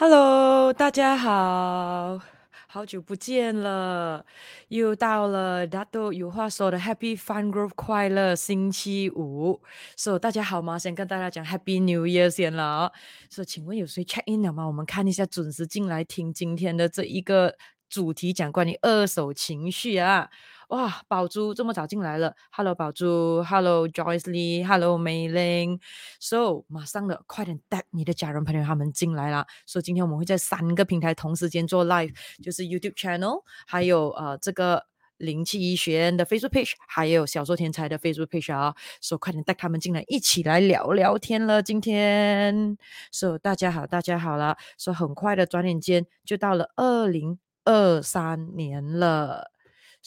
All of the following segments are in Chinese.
Hello，大家好，好久不见了，又到了大都有话说的 Happy Fun Group 快乐星期五。So 大家好吗？先跟大家讲 Happy New Year 先了。So 请问有谁 check in 了吗？我们看一下准时进来听今天的这一个主题，讲关于二手情绪啊。哇，宝珠这么早进来了，Hello 宝珠，Hello Joyce Lee，Hello 美玲，So 马上的快点带你的家人朋友他们进来啦。所以今天我们会在三个平台同时间做 live，就是 YouTube channel，还有呃这个灵气医学院的 Facebook page，还有小说天才的 Facebook page 啊。所以快点带他们进来，一起来聊聊天了。今天，So 大家好，大家好了。所以很快的转眼间就到了二零二三年了。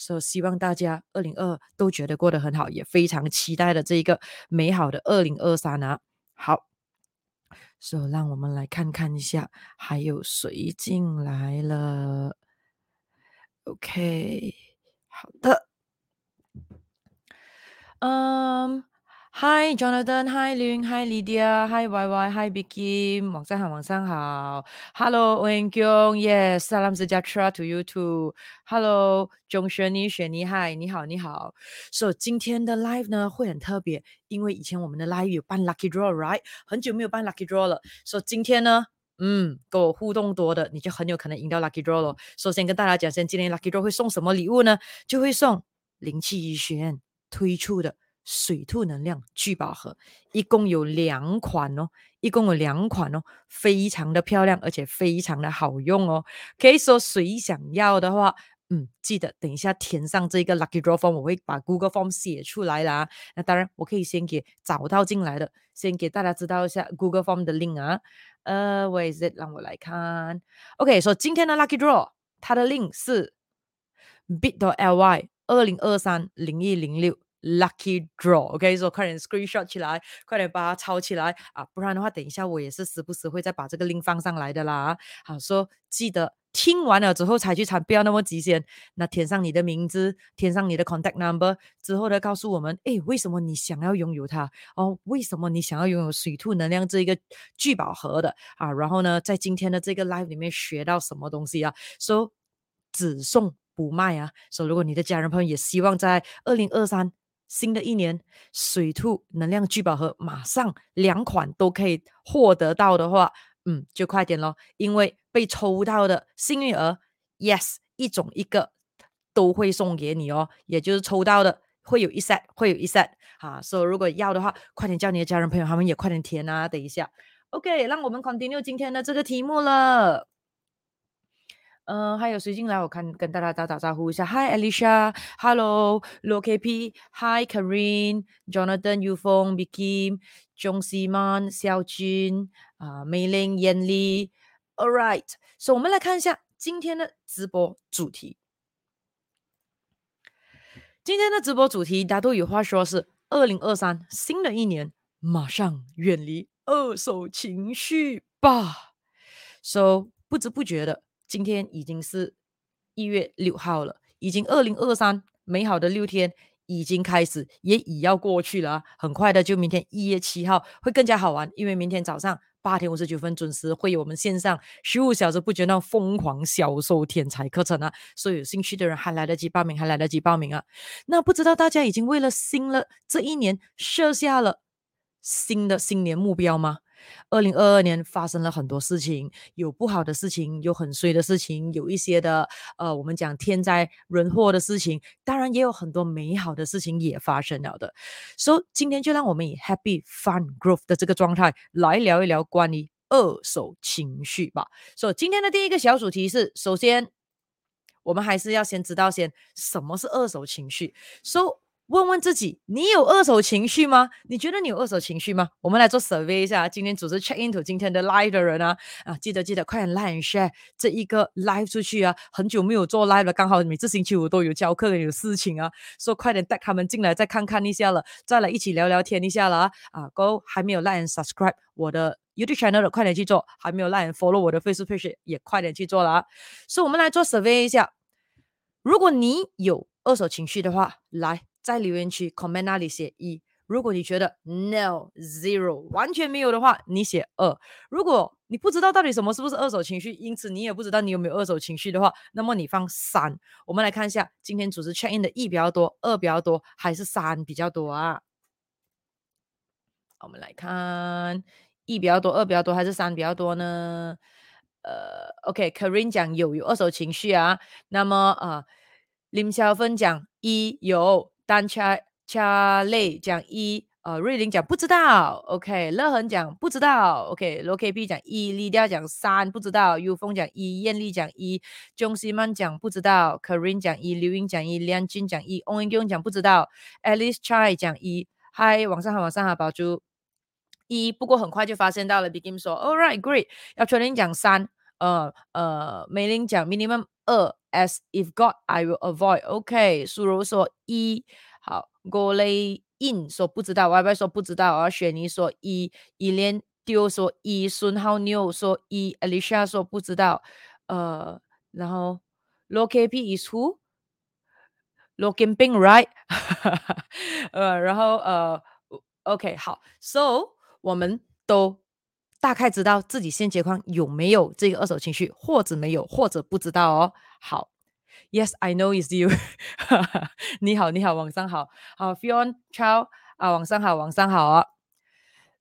所以希望大家二零二都觉得过得很好，也非常期待的这一个美好的二零二三啊！好，所以让我们来看看一下还有谁进来了。OK，好的，嗯。Hi Jonathan，Hi Lynn，Hi Lydia，Hi YY，Hi Vicky，晚上好，晚上好。Hello Wen Kyong，Yes，Salam sejahtera to you too。Hello 钟雪妮，雪妮，Hi，你好，你好。So 今天的 live 呢会很特别，因为以前我们的 live 有办 lucky draw，right？很久没有办 lucky draw 了。So 今天呢，嗯，跟我互动多的，你就很有可能赢到 lucky draw 了。首先跟大家讲，先今天 lucky draw 会送什么礼物呢？就会送灵气医学院推出的。水兔能量聚宝盒一共有两款哦，一共有两款哦，非常的漂亮，而且非常的好用哦。可以说谁想要的话，嗯，记得等一下填上这个 lucky draw form，我会把 Google Form 写出来啦。那当然，我可以先给找到进来的，先给大家知道一下 Google Form 的 link 啊。呃，where is it？让我来看。OK，说、今天的 lucky draw，它的 link 是 bit.ly 二零二三零一零六。Lucky draw，OK，所以快点 screenshot 起来，快点把它抄起来啊！不然的话，等一下我也是时不时会再把这个 link 放上来的啦。好，说记得听完了之后才去查，不要那么急先。那填上你的名字，填上你的 contact number 之后呢，告诉我们，诶，为什么你想要拥有它？哦，为什么你想要拥有水兔能量这一个聚宝盒的啊？然后呢，在今天的这个 live 里面学到什么东西啊？说只送不卖啊！说如果你的家人朋友也希望在二零二三。新的一年，水兔能量聚宝盒马上两款都可以获得到的话，嗯，就快点咯，因为被抽到的幸运儿，yes，一种一个都会送给你哦，也就是抽到的会有一 set，会有一 set，啊，所以如果要的话，快点叫你的家人朋友，他们也快点填啊，等一下，OK，让我们 continue 今天的这个题目了。嗯、还有谁进来？我看跟大家打打招呼一下。Hi Alicia，Hello，Lo KP，Hi Karen，Jonathan，Yu Fong，Vicky，Jong Simon，肖军，啊，美玲，艳丽。All right，so 我们来看一下今天的直播主题。今天的直播主题，大家都有话说是二零二三新的一年，马上远离二手情绪吧。So 不知不觉的。今天已经是一月六号了，已经二零二三美好的六天已经开始，也已要过去了。很快的，就明天一月七号会更加好玩，因为明天早上八点五十九分准时会有我们线上十五小时不间断疯狂销售天才课程啊！所以有兴趣的人还来得及报名，还来得及报名啊！那不知道大家已经为了新了这一年设下了新的新年目标吗？二零二二年发生了很多事情，有不好的事情，有很衰的事情，有一些的呃，我们讲天灾人祸的事情，当然也有很多美好的事情也发生了的。所以今天就让我们以 Happy Fun Growth 的这个状态来聊一聊关于二手情绪吧。所以今天的第一个小主题是，首先我们还是要先知道先什么是二手情绪。So 问问自己，你有二手情绪吗？你觉得你有二手情绪吗？我们来做 survey 一下，今天组织 check into 今天的 live 的人啊啊，记得记得快点 like and share 这一个 live 出去啊！很久没有做 live 了，刚好每次星期五都有教课有事情啊，说快点带他们进来再看看一下了，再来一起聊聊天一下了啊！啊，Go 还没有 like and subscribe 我的 YouTube channel 的，快点去做；还没有 like and follow 我的 Facebook page 也快点去做了啊！所以我们来做 survey 一下，如果你有二手情绪的话，来。在留言区 comment 那里写一，如果你觉得 no zero 完全没有的话，你写二。如果你不知道到底什么是不是二手情绪，因此你也不知道你有没有二手情绪的话，那么你放三。我们来看一下今天组织 check in 的一比较多，二比较多，还是三比较多啊？我们来看一比较多，二比较多，还是三比较多呢？呃，OK，Karen、讲有有二手情绪啊。那么、呃，林小芬讲一有，单恰恰类讲一，呃，瑞玲讲不知道。OK，乐恒讲不知道。OK，罗 KP 讲一，李调讲三不知道。有风讲一，艳丽讲一，钟西曼讲不知道。Karen 讲一，刘英讲一，梁俊讲一，翁英勇讲不知道。Alice Chai 讲一，嗨，晚上好，晚上好，宝珠。一，不过很快就发现到了。Begin 说，All right, great。要确定讲三，呃呃，美玲讲 minimum 二，as if God I will avoid。OK，苏柔说一，好。郭雷印说不知道，Y Y 说不知道，而雪妮说一，伊莲丢说一，孙浩妞说一，Alicia 说不知道，呃，然后 Low KP is who？Looking Ping right？呃，然后呃，OK，好，So。我们都 大概知道自己现阶段有没有这个二手情绪，或者没有，或者不知道哦。好，Yes, I know it's you 你好，你好，晚上好。好，Fiona Chow 啊，晚上好，晚上好啊。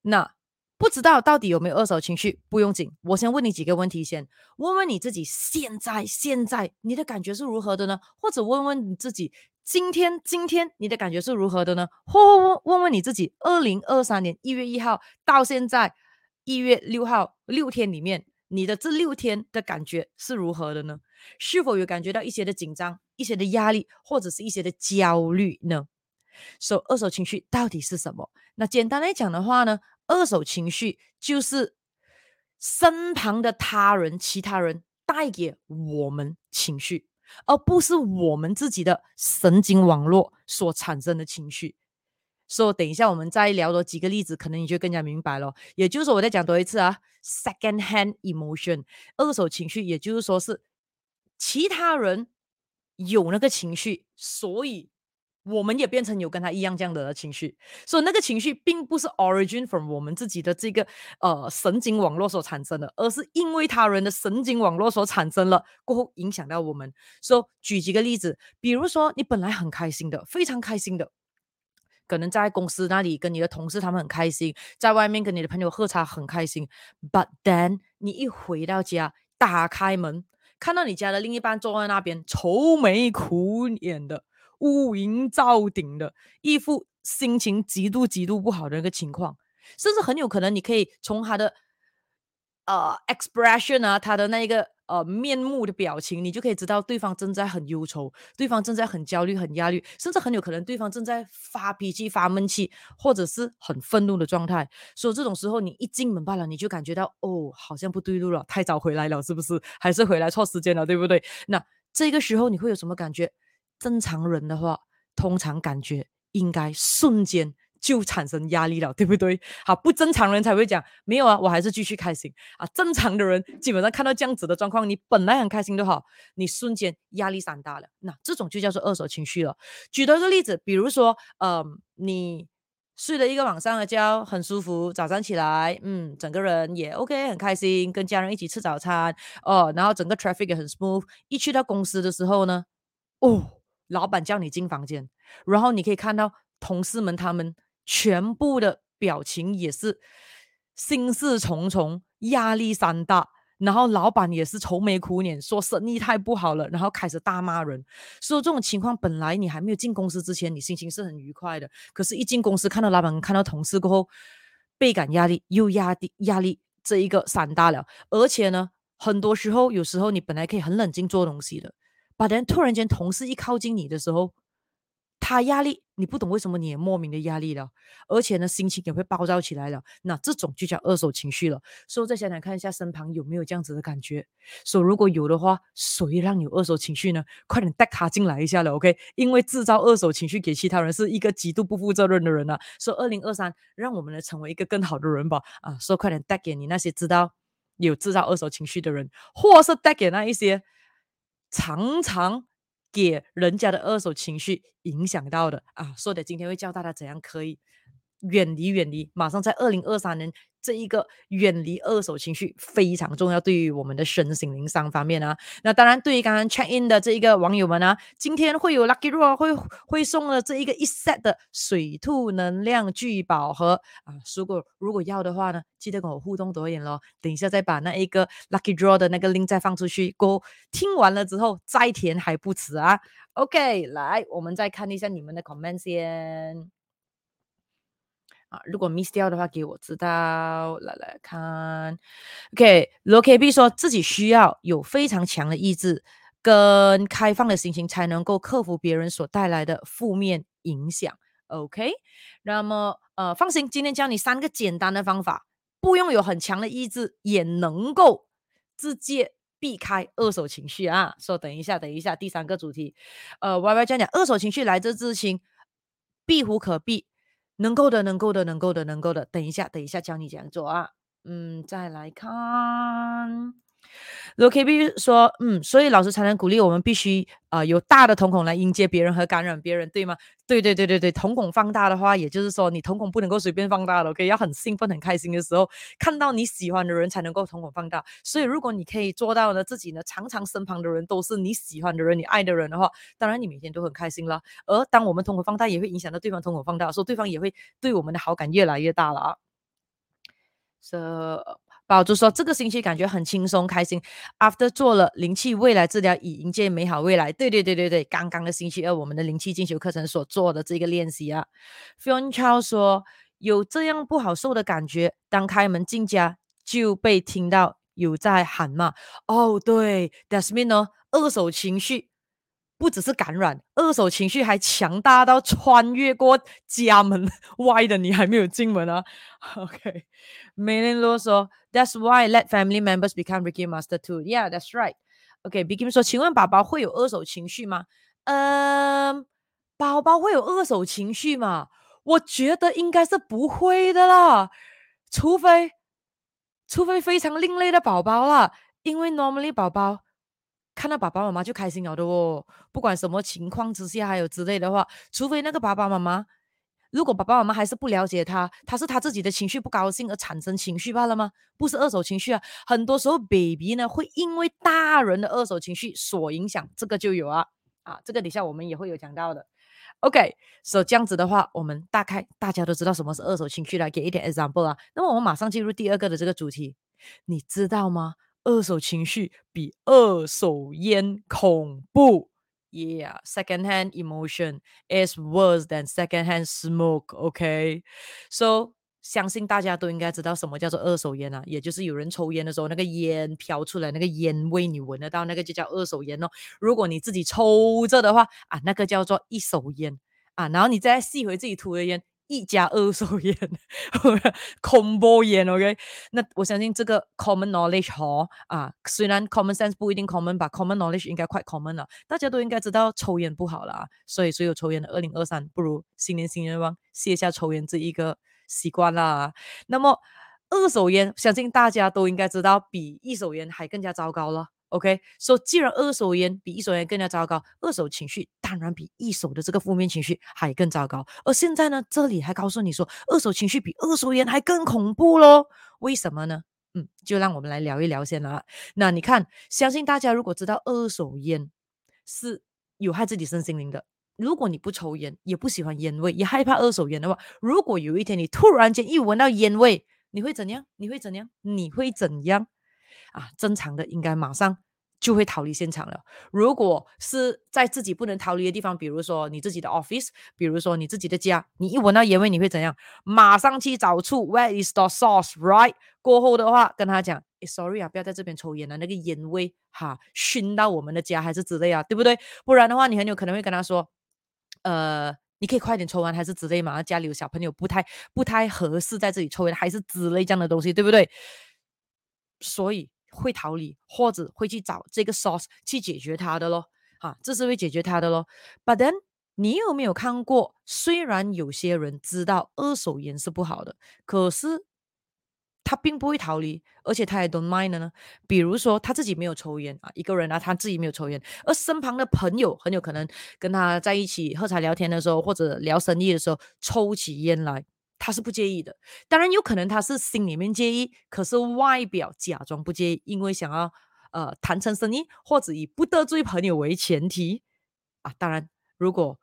那不知道到底有没有二手情绪，不用紧，我先问你几个问题先，问问你自己现在现在你的感觉是如何的呢？或者问问你自己。今天，今天你的感觉是如何的呢？或问问问你自己，二零二三年一月一号到现在一月六号六天里面，你的这六天的感觉是如何的呢？是否有感觉到一些的紧张、一些的压力，或者是一些的焦虑呢？所以，二手情绪到底是什么？那简单来讲的话呢，二手情绪就是身旁的他人、其他人带给我们情绪。而不是我们自己的神经网络所产生的情绪。所以，等一下我们再聊多几个例子，可能你就更加明白了。也就是说，我再讲多一次啊，second hand emotion，二手情绪，也就是说是其他人有那个情绪，所以。我们也变成有跟他一样这样的情绪，所以那个情绪并不是 origin from 我们自己的这个呃神经网络所产生的，而是因为他人的神经网络所产生了过后影响到我们。说举几个例子，比如说你本来很开心的，非常开心的，可能在公司那里跟你的同事他们很开心，在外面跟你的朋友喝茶很开心，but then 你一回到家，打开门，看到你家的另一半坐在那边愁眉苦脸的。乌云罩顶的一副心情极度极度不好的一个情况，甚至很有可能你可以从他的呃 expression 啊，他的那个呃面目的表情，你就可以知道对方正在很忧愁，对方正在很焦虑、很压力，甚至很有可能对方正在发脾气、发闷气，或者是很愤怒的状态。所以这种时候，你一进门罢了，你就感觉到哦，好像不对路了，太早回来了，是不是？还是回来错时间了，对不对？那这个时候你会有什么感觉？正常人的话，通常感觉应该瞬间就产生压力了，对不对？好，不正常人才会讲没有啊，我还是继续开心啊。正常的人基本上看到这样子的状况，你本来很开心的话，你瞬间压力山大了。那这种就叫做二手情绪了。举多一个例子，比如说，呃，你睡了一个晚上的觉，很舒服，早上起来，嗯，整个人也 OK，很开心，跟家人一起吃早餐，哦，然后整个 traffic 也很 smooth。一去到公司的时候呢，哦。老板叫你进房间，然后你可以看到同事们他们全部的表情也是心事重重、压力山大，然后老板也是愁眉苦脸，说生意太不好了，然后开始大骂人。说这种情况本来你还没有进公司之前，你心情是很愉快的，可是一进公司看到老板、看到同事过后，倍感压力，又压力压力这一个山大了。而且呢，很多时候有时候你本来可以很冷静做东西的。把人突然间同事一靠近你的时候，他压力，你不懂为什么你也莫名的压力了，而且呢，心情也会暴躁起来了。那这种就叫二手情绪了。所以再想想看一下身旁有没有这样子的感觉。说如果有的话，谁让你有二手情绪呢？快点带他进来一下了，OK？因为制造二手情绪给其他人是一个极度不负责任的人啊。说二零二三，让我们来成为一个更好的人吧。啊，说快点带给你那些知道有制造二手情绪的人，或是带给那一些。常常给人家的二手情绪影响到的。啊，说的今天会教大家怎样可以远离远离，马上在二零二三年。这一个远离二手情绪非常重要，对于我们的身心灵上方面啊。那当然，对于刚刚 check in 的这一个网友们啊，今天会有 lucky draw 会会送了这一个一 set 的水兔能量聚宝盒啊。如果如果要的话呢，记得跟我互动多一点咯。等一下再把那一个 lucky draw 的那个 link 再放出去，过听完了之后再填还不迟啊。OK，来，我们再看一下你们的 comment 先。啊，如果 miss 掉的话，给我知道。来来看，OK，罗 KB 说自己需要有非常强的意志跟开放的心情，才能够克服别人所带来的负面影响。OK，那么呃，放心，今天教你三个简单的方法，不用有很强的意志，也能够直接避开二手情绪啊。说等一下，等一下，第三个主题，呃，Y Y 讲讲二手情绪来之之情，避无可避。能够的，能够的，能够的，能够的。等一下，等一下，教你怎样做啊。嗯，再来看。罗 KB 说，嗯，所以老师才能鼓励我们必须啊、有大的瞳孔来迎接别人和感染别人，对吗？对对对对对，瞳孔放大的话，也就是说你瞳孔不能够随便放大的，OK，要很兴奋很开心的时候看到你喜欢的人才能够瞳孔放大。所以如果你可以做到呢，自己呢常常身旁的人都是你喜欢的人、你爱的人的话，当然你每天都很开心了。而当我们瞳孔放大，也会影响到对方瞳孔放大，所以对方也会对我们的好感越来越大了啊。So 宝珠说：“这个星期感觉很轻松开心。After 做了灵气未来治疗，以迎接美好未来。对对对对对，刚刚的星期二，我们的灵气进修课程所做的这个练习啊。”Fion Chow 说：“有这样不好受的感觉，当开门进家就被听到有在喊骂。哦，对，Desmond 呢？二手情绪不只是感染，二手情绪还强大到穿越过家门外的你还没有进门啊。”OK。Melin Lo 说：“That's why let family members become Reiki master too. Yeah, that's right. OK, Begin 说，请问宝宝会有二手情绪吗？嗯，宝宝会有二手情绪吗？我觉得应该是不会的啦，除非除非非常另类的宝宝啦，因为 normally 宝宝看到爸爸妈妈就开心了的哦，不管什么情况之下，还有之类的话，除非那个爸爸妈妈。”如果爸爸妈妈还是不了解他，他是他自己的情绪不高兴而产生情绪罢了吗？不是二手情绪啊，很多时候 baby 呢会因为大人的二手情绪所影响，这个就有啊啊，这个底下我们也会有讲到的。OK，所以这样子的话，我们大概大家都知道什么是二手情绪了，给一点 example 啊。那么我们马上进入第二个的这个主题，你知道吗？二手情绪比二手烟恐怖。Yeah, secondhand emotion is worse than secondhand smoke. OK, so 相信大家都应该知道什么叫做二手烟啊，也就是有人抽烟的时候，那个烟飘出来，那个烟味你闻得到，那个就叫二手烟哦。如果你自己抽着的话啊，那个叫做一手烟啊，然后你再吸回自己吐的烟。一家二手烟，恐怖烟，OK？那我相信这个 common knowledge 哈啊，虽然 common sense 不一定 common，把 common knowledge 应该 quite common 了，大家都应该知道抽烟不好了，所以所有抽烟的二零二三，不如新年新愿望卸下抽烟这一个习惯啦。那么二手烟，相信大家都应该知道，比一手烟还更加糟糕了。OK，所以既然二手烟比一手烟更加糟糕，二手情绪当然比一手的这个负面情绪还更糟糕。而现在呢，这里还告诉你说，二手情绪比二手烟还更恐怖咯。为什么呢？嗯，就让我们来聊一聊先啦。那你看，相信大家如果知道二手烟是有害自己身心灵的，如果你不抽烟，也不喜欢烟味，也害怕二手烟的话，如果有一天你突然间一闻到烟味，你会怎样？你会怎样？你会怎样？啊，正常的应该马上就会逃离现场了。如果是在自己不能逃离的地方，比如说你自己的 office，比如说你自己的家，你一闻到烟味，你会怎样？马上去找出 Where is the source？Right？过后的话跟他讲，Sorry 啊，不要在这边抽烟了，那个烟味哈熏到我们的家还是之类啊，对不对？不然的话，你很有可能会跟他说，呃，你可以快点抽完还是之类嘛？家里有小朋友不太不太合适在这里抽烟，还是之类这样的东西，对不对？所以。会逃离，或者会去找这个 source 去解决它的咯，啊，这是会解决它的咯。But then，你有没有看过？虽然有些人知道二手烟是不好的，可是他并不会逃离，而且他也 don't mind 呢。比如说他自己没有抽烟啊，一个人啊，他自己没有抽烟，而身旁的朋友很有可能跟他在一起喝茶聊天的时候，或者聊生意的时候抽起烟来，他是不介意的。当然有可能他是心里面介意，可是外表假装不介意，因为想要呃谈成生意，或者以不得罪朋友为前提啊。当然，如果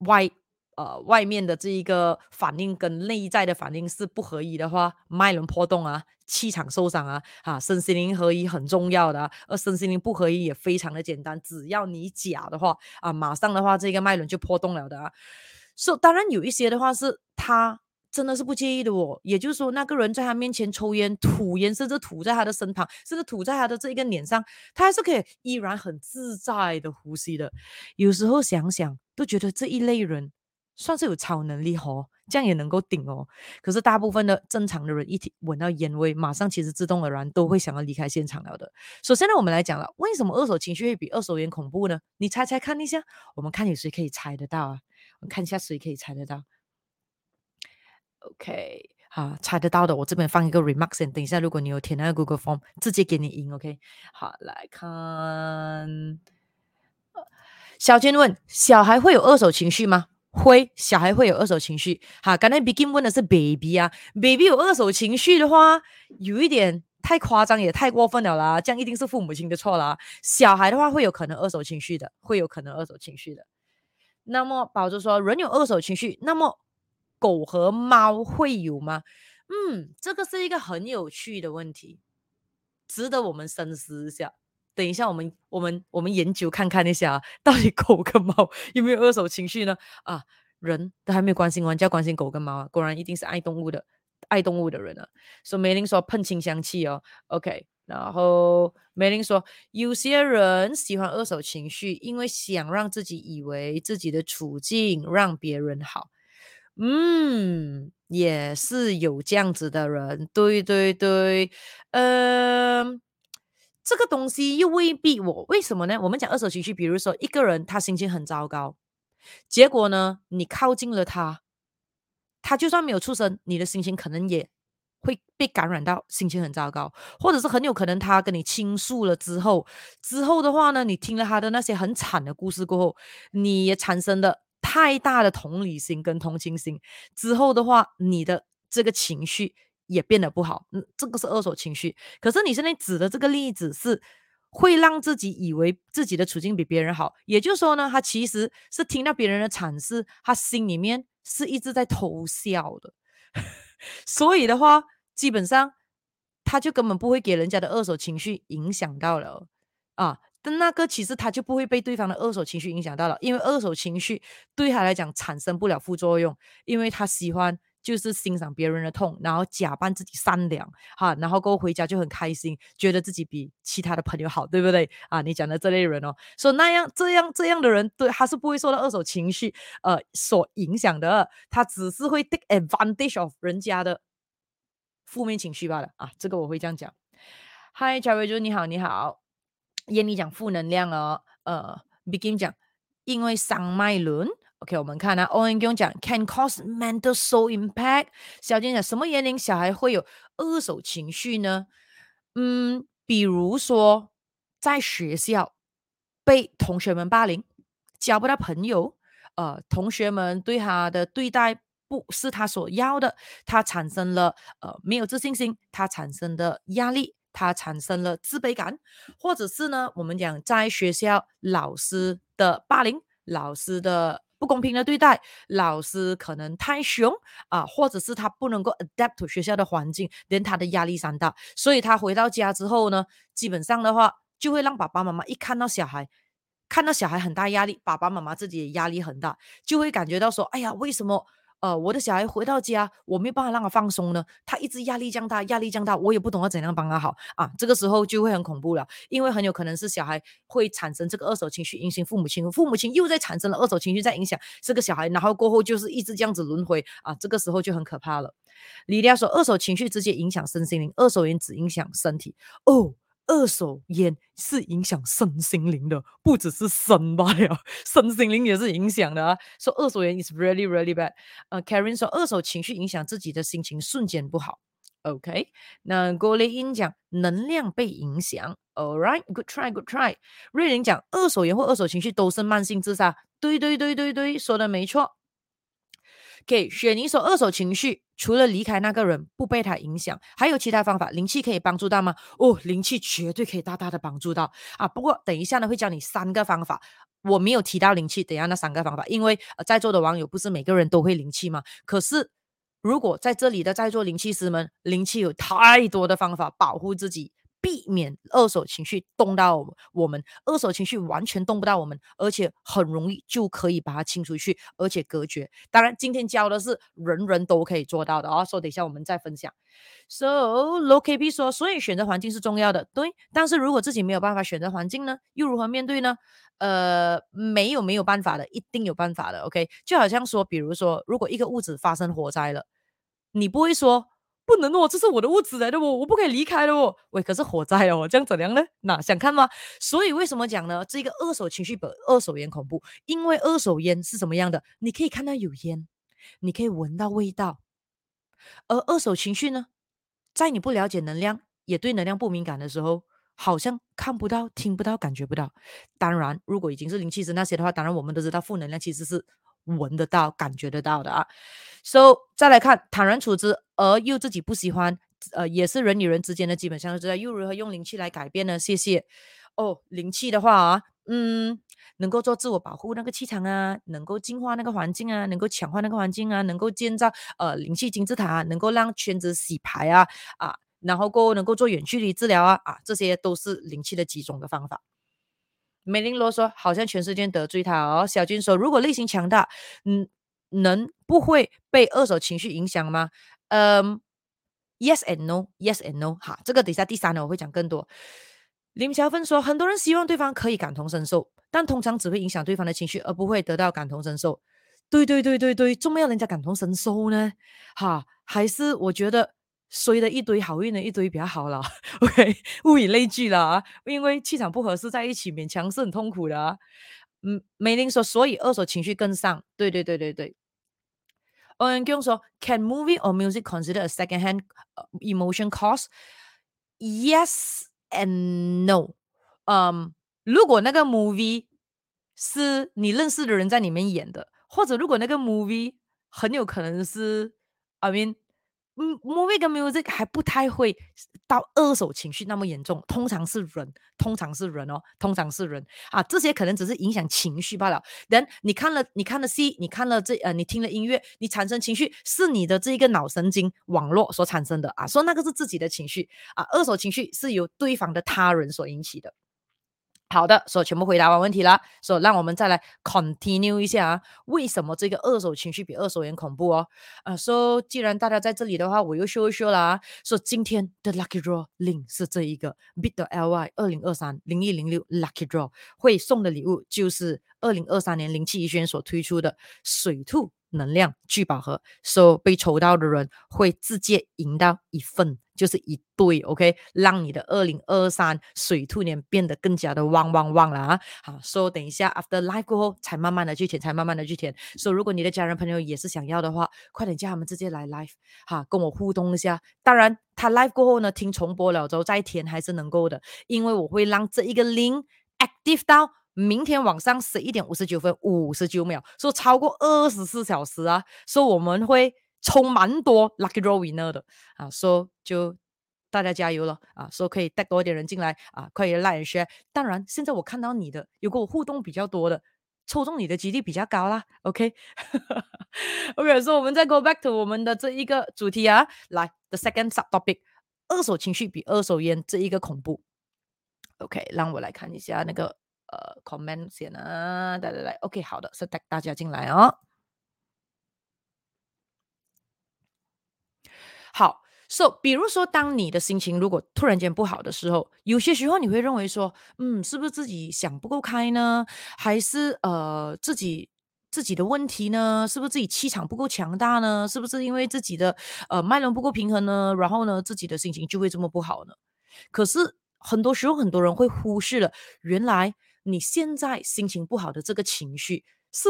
外呃，外面的这一个反应跟内在的反应是不合一的话，脉轮破洞啊，气场受伤啊，啊，身心灵合一很重要的，啊，而身心灵不合一也非常的简单，只要你假的话啊，马上的话这个脉轮就破洞了的啊。所以当然有一些的话是他真的是不介意的哦，也就是说那个人在他面前抽烟吐烟，甚至吐在他的身旁，甚至吐在他的这一个脸上，他还是可以依然很自在的呼吸的。有时候想想都觉得这一类人。算是有超能力哦，这样也能够顶哦。可是大部分的正常的人一闻到烟味，马上其实自动而然都会想要离开现场了的。首先呢，我们来讲了为什么二手情绪会比二手烟恐怖呢？你猜猜看一下，我们看有谁可以猜得到啊？我们看一下谁可以猜得到。OK，好，猜得到的，我这边放一个 remarks，等一下如果你有填那个 Google Form，直接给你赢。OK，好，来看，小娟问：小孩会有二手情绪吗？会，小孩会有二手情绪。哈，刚才 Begin 问的是 baby 啊，baby 有二手情绪的话，有一点太夸张，也太过分了啦。这样一定是父母亲的错啦。小孩的话会有可能二手情绪的，会有可能二手情绪的。那么宝珠说，人有二手情绪，那么狗和猫会有吗？嗯，这个是一个很有趣的问题，值得我们深思一下。等一下，我们我们我们研究看看一下，到底 狗跟猫有没有二手情绪呢？啊，人都还没有关心完，就要关心狗跟猫啊！果然一定是爱动物的，爱动物的人啊。所以梅林说喷清香气哦，OK。然后梅林说，有些人喜欢二手情绪，因为想让自己以为自己的处境让别人好。嗯，也是有这样子的人，对对对，呃。这个东西又未必我为什么呢？我们讲二手情绪，比如说一个人他心情很糟糕，结果呢，你靠近了他，他就算没有出声，你的心情可能也会被感染到，心情很糟糕，或者是很有可能他跟你倾诉了之后，之后的话呢，你听了他的那些很惨的故事过后，你也产生了太大的同理心跟同情心，之后的话，你的这个情绪。也变得不好，嗯，这个是二手情绪。可是你现在指的这个例子是会让自己以为自己的处境比别人好，也就是说呢，他其实是听到别人的阐释，他心里面是一直在偷笑的。所以的话，基本上他就根本不会给人家的二手情绪影响到了啊。但那个其实他就不会被对方的二手情绪影响到了，因为二手情绪对他来讲产生不了副作用，因为他喜欢。就是欣赏别人的痛，然后假扮自己善良，哈，然后过后回家就很开心，觉得自己比其他的朋友好，对不对？啊，你讲的这类人哦，说、so, 那样这样这样的人，对，他是不会受到二手情绪呃所影响的，他只是会 take advantage of 人家的负面情绪罢了啊，这个我会这样讲。Hi，贾维珠，你好，你好，艳丽讲负能量哦，呃，Begin 讲因为伤脉轮。OK，我们看啊，Owen 讲 can cause mental so impact。小娟讲什么年龄小孩会有二手情绪呢？嗯，比如说在学校被同学们霸凌，交不到朋友，呃，同学们对他的对待不是他所要的，他产生了呃没有自信心，他产生的压力，他产生了自卑感，或者是呢，我们讲在学校老师的霸凌，老师的。不公平的对待，老师可能太凶啊，或者是他不能够 adapt 学校的环境，连他的压力山大，所以他回到家之后呢，基本上的话就会让爸爸妈妈一看到小孩，看到小孩很大压力，爸爸妈妈自己也压力很大，就会感觉到说，哎呀，为什么？呃，我的小孩回到家，我没办法让他放松呢。他一直压力降大，压力降大，我也不懂要怎样帮他好啊。这个时候就会很恐怖了，因为很有可能是小孩会产生这个二手情绪，影响父母亲，父母亲又在产生了二手情绪，在影响这个小孩，然后过后就是一直这样子轮回啊。这个时候就很可怕了。李丽亚说，二手情绪直接影响身心灵，二手烟只影响身体哦。二手烟是影响身心灵的，不只是身吧呀，身心灵也是影响的啊。说、so, 二手烟 is really really bad。呃，Karen 说二手情绪影响自己的心情，瞬间不好。OK，那郭丽英讲能量被影响。All right，good try，good try。瑞玲讲二手烟或二手情绪都是慢性自杀。对对对对对，说的没错。给选一首，二手情绪除了离开那个人，不被他影响，还有其他方法？灵气可以帮助到吗？哦，灵气绝对可以大大的帮助到啊！不过等一下呢，会教你三个方法。我没有提到灵气，等下那三个方法，因为、呃、在座的网友不是每个人都会灵气吗？可是如果在这里的在座灵气师们，灵气有太多的方法保护自己。避免二手情绪动到我们，二手情绪完全动不到我们，而且很容易就可以把它清出去，而且隔绝。当然，今天教的是人人都可以做到的啊，所以等一下我们再分享。So Lo K B 说，所以选择环境是重要的，对。但是如果自己没有办法选择环境呢，又如何面对呢？呃，没有没有办法的，一定有办法的。OK，就好像说，比如说，如果一个屋子发生火灾了，你不会说。不能哦，这是我的屋子来的哦，我不可以离开的哦。喂，可是火灾哦，这样怎样呢？那想看吗？所以为什么讲呢？这个二手情绪比二手烟恐怖，因为二手烟是什么样的？你可以看到有烟，你可以闻到味道，而二手情绪呢，在你不了解能量，也对能量不敏感的时候，好像看不到、听不到、感觉不到。当然，如果已经是灵气师那些的话，当然我们都知道负能量其实是。闻得到、感觉得到的啊，So 再来看坦然处之，而又自己不喜欢，呃，也是人与人之间的基本相处之道。又如何用灵气来改变呢？谢谢。哦，灵气的话啊，嗯，能够做自我保护那个气场啊，能够净化那个环境啊，能够强化那个环境啊，能够建造呃灵气金字塔啊，能够让圈子洗牌啊啊，然后够能够做远距离治疗啊啊，这些都是灵气的几种的方法。梅林罗说：“好像全世界得罪他哦。”小军说：“如果内心强大，嗯，能不会被二手情绪影响吗？”嗯，Yes and no，Yes and no。好，这个等一下第三呢，我会讲更多。林乔芬说：“很多人希望对方可以感同身受，但通常只会影响对方的情绪，而不会得到感同身受。”对对对对对，怎么要人家感同身受呢？哈，还是我觉得。衰的一堆，好运的一堆，比较好了。OK，物以类聚了啊，因为气场不合适在一起，勉强是很痛苦的啊。嗯，梅林说，所以二手情绪更上。对对对对对。欧阳江说，Can movie or music consider a second-hand emotion cause？Yes and no。嗯，如果那个 movie 是你认识的人在里面演的，或者如果那个 movie 很有可能是，I mean。嗯，movie 跟 music 还不太会到二手情绪那么严重，通常是人，通常是人哦，通常是人啊，这些可能只是影响情绪罢了。人你看了，你看了 C，，你看了这呃，你听了音乐，你产生情绪，是你的这一个脑神经网络所产生的啊，说那个是自己的情绪啊，二手情绪是由对方的他人所引起的。好的，所以全部回答完问题了，所以让我们再来 continue 一下啊，为什么这个二手情绪比二手烟恐怖哦？啊，说既然大家在这里的话，我又说一说了啊，说今天的 lucky draw 铃是这一个 bit.ly 二零二三零一零六 lucky draw 会送的礼物就是二零二三年灵气医学院所推出的水兔。能量聚宝盒，所、so, 被抽到的人会直接赢到一份，就是一对，OK，让你的二零二三水兔年变得更加的旺旺旺了啊！好，所、so, 以等一下 after live 过后，才慢慢的去填，才慢慢的去填。所、so, 以如果你的家人朋友也是想要的话，快点叫他们直接来 live，哈，跟我互动一下。当然，他 live 过后呢，听重播了之后再填还是能够的，因为我会让这一个 link active 到。明天晚上十一点五十九分五十九秒，说超过二十四小时啊，说我们会抽蛮多 lucky draw winner 的啊，说就大家加油了啊，说可以带多一点人进来啊，可以 like and share。当然，现在我看到你的有跟我互动比较多的，抽中你的几率比较高啦。OK，OK，所以我们再 go back to 我们的这一个主题啊，来 the second sub topic，二手情绪比二手烟这一个恐怖。OK，让我来看一下那个。呃，comment 先啊，来来来，OK，好的，是带大家进来哦。好，So，比如说，当你的心情如果突然间不好的时候，有些时候你会认为说，嗯，是不是自己想不够开呢？还是呃，自己自己的问题呢？是不是自己气场不够强大呢？是不是因为自己的呃脉轮不够平衡呢？然后呢，自己的心情就会这么不好呢？可是很多时候，很多人会忽视了，原来。你现在心情不好的这个情绪是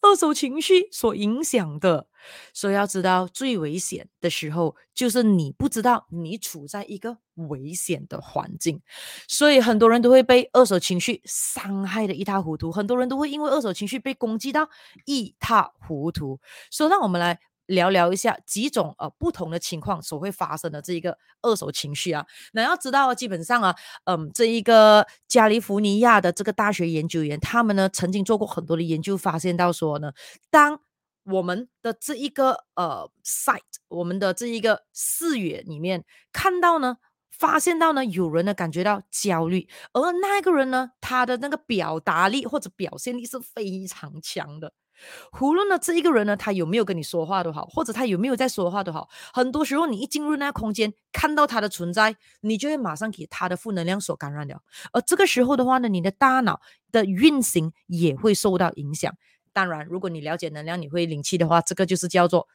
二手情绪所影响的。所以要知道，最危险的时候就是你不知道你处在一个危险的环境，所以很多人都会被二手情绪伤害得一塌糊涂，很多人都会因为二手情绪被攻击到一塌糊涂。所以让我们来聊聊一下几种呃不同的情况所会发生的这一个二手情绪啊。那要知道，基本上啊，嗯，这一个加利福尼亚的这个大学研究员，他们呢曾经做过很多的研究，发现到说呢，当我们的这一个呃 sight，我们的这一个视野里面看到呢，发现到呢，有人呢感觉到焦虑，而那个人呢，他的那个表达力或者表现力是非常强的。无论呢这一个人呢，他有没有跟你说话都好，或者他有没有在说话都好，很多时候你一进入那个空间，看到他的存在，你就会马上给他的负能量所感染了。而这个时候的话呢，你的大脑的运行也会受到影响。当然，如果你了解能量，你会灵气的话，这个就是叫做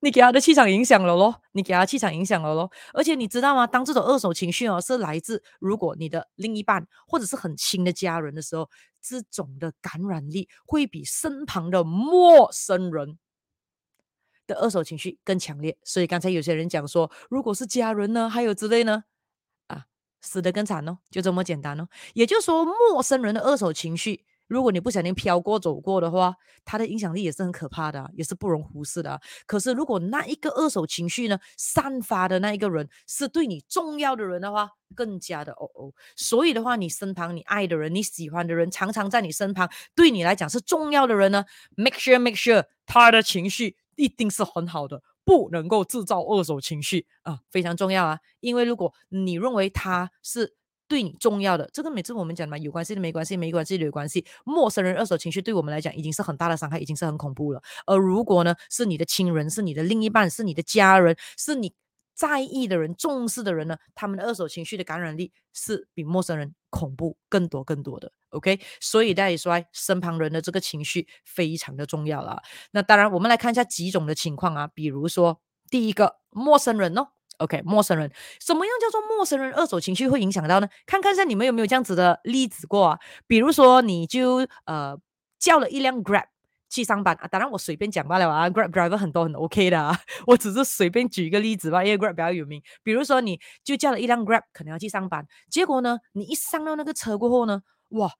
你给他的气场影响了咯，你给他气场影响了咯。而且你知道吗？当这种二手情绪哦是来自如果你的另一半或者是很亲的家人的时候，这种的感染力会比身旁的陌生人的二手情绪更强烈。所以刚才有些人讲说，如果是家人呢，还有之类呢，啊，死得更惨哦，就这么简单哦。也就是说，陌生人的二手情绪。如果你不小心飘过走过的话，它的影响力也是很可怕的，也是不容忽视的。可是如果那一个二手情绪呢，散发的那一个人是对你重要的人的话，更加的哦哦。所以的话，你身旁你爱的人、你喜欢的人，常常在你身旁，对你来讲是重要的人呢，make sure make sure 他的情绪一定是很好的，不能够制造二手情绪啊，非常重要啊。因为如果你认为他是。对你重要的这个，每次我们讲嘛，有关系的没关系，没关系的有关系。陌生人二手情绪对我们来讲已经是很大的伤害，已经是很恐怖了。而如果呢，是你的亲人，是你的另一半，是你的家人，是你在意的人、重视的人呢，他们的二手情绪的感染力是比陌生人恐怖更多更多的。OK，所以大家也说，身旁人的这个情绪非常的重要了。那当然，我们来看一下几种的情况啊，比如说第一个，陌生人哦。OK，陌生人，什么样叫做陌生人二手情绪会影响到呢？看看一下你们有没有这样子的例子过啊？比如说，你就呃叫了一辆 Grab 去上班啊，当然我随便讲罢了啊，Grab driver 很多很 OK 的啊，我只是随便举一个例子吧，因为 Grab 比较有名。比如说，你就叫了一辆 Grab，可能要去上班，结果呢，你一上到那个车过后呢，哇，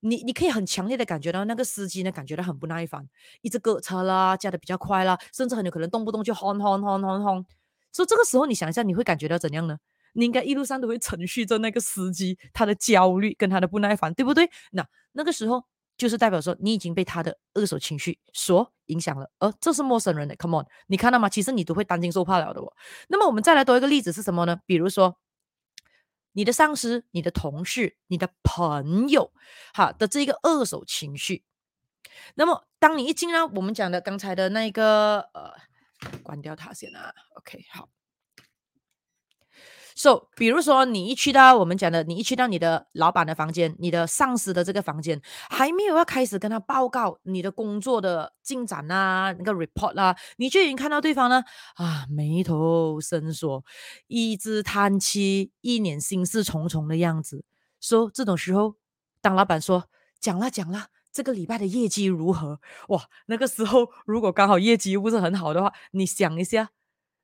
你你可以很强烈的感觉到那个司机呢，感觉到很不耐烦，一直割车啦，加的比较快啦，甚至很有可能动不动就轰轰轰轰轰。所以这个时候，你想一下，你会感觉到怎样呢？你应该一路上都会承续着那个司机他的焦虑跟他的不耐烦，对不对？那那个时候就是代表说你已经被他的二手情绪所影响了，而这是陌生人的。Come on，你看到吗？其实你都会担惊受怕了的哦。那么我们再来多一个例子是什么呢？比如说你的上司、你的同事、你的朋友，好的这一个二手情绪。那么当你一进到我们讲的刚才的那个呃。关掉它先啊，OK，好。So，比如说你一去到我们讲的，你一去到你的老板的房间，你的上司的这个房间，还没有要开始跟他报告你的工作的进展啊，那个 report 啦、你就已经看到对方呢啊，眉头深锁，一直叹气，一脸心事重重的样子。说、so, 这种时候，当老板说讲了讲了。这个礼拜的业绩如何？哇，那个时候如果刚好业绩又不是很好的话，你想一下，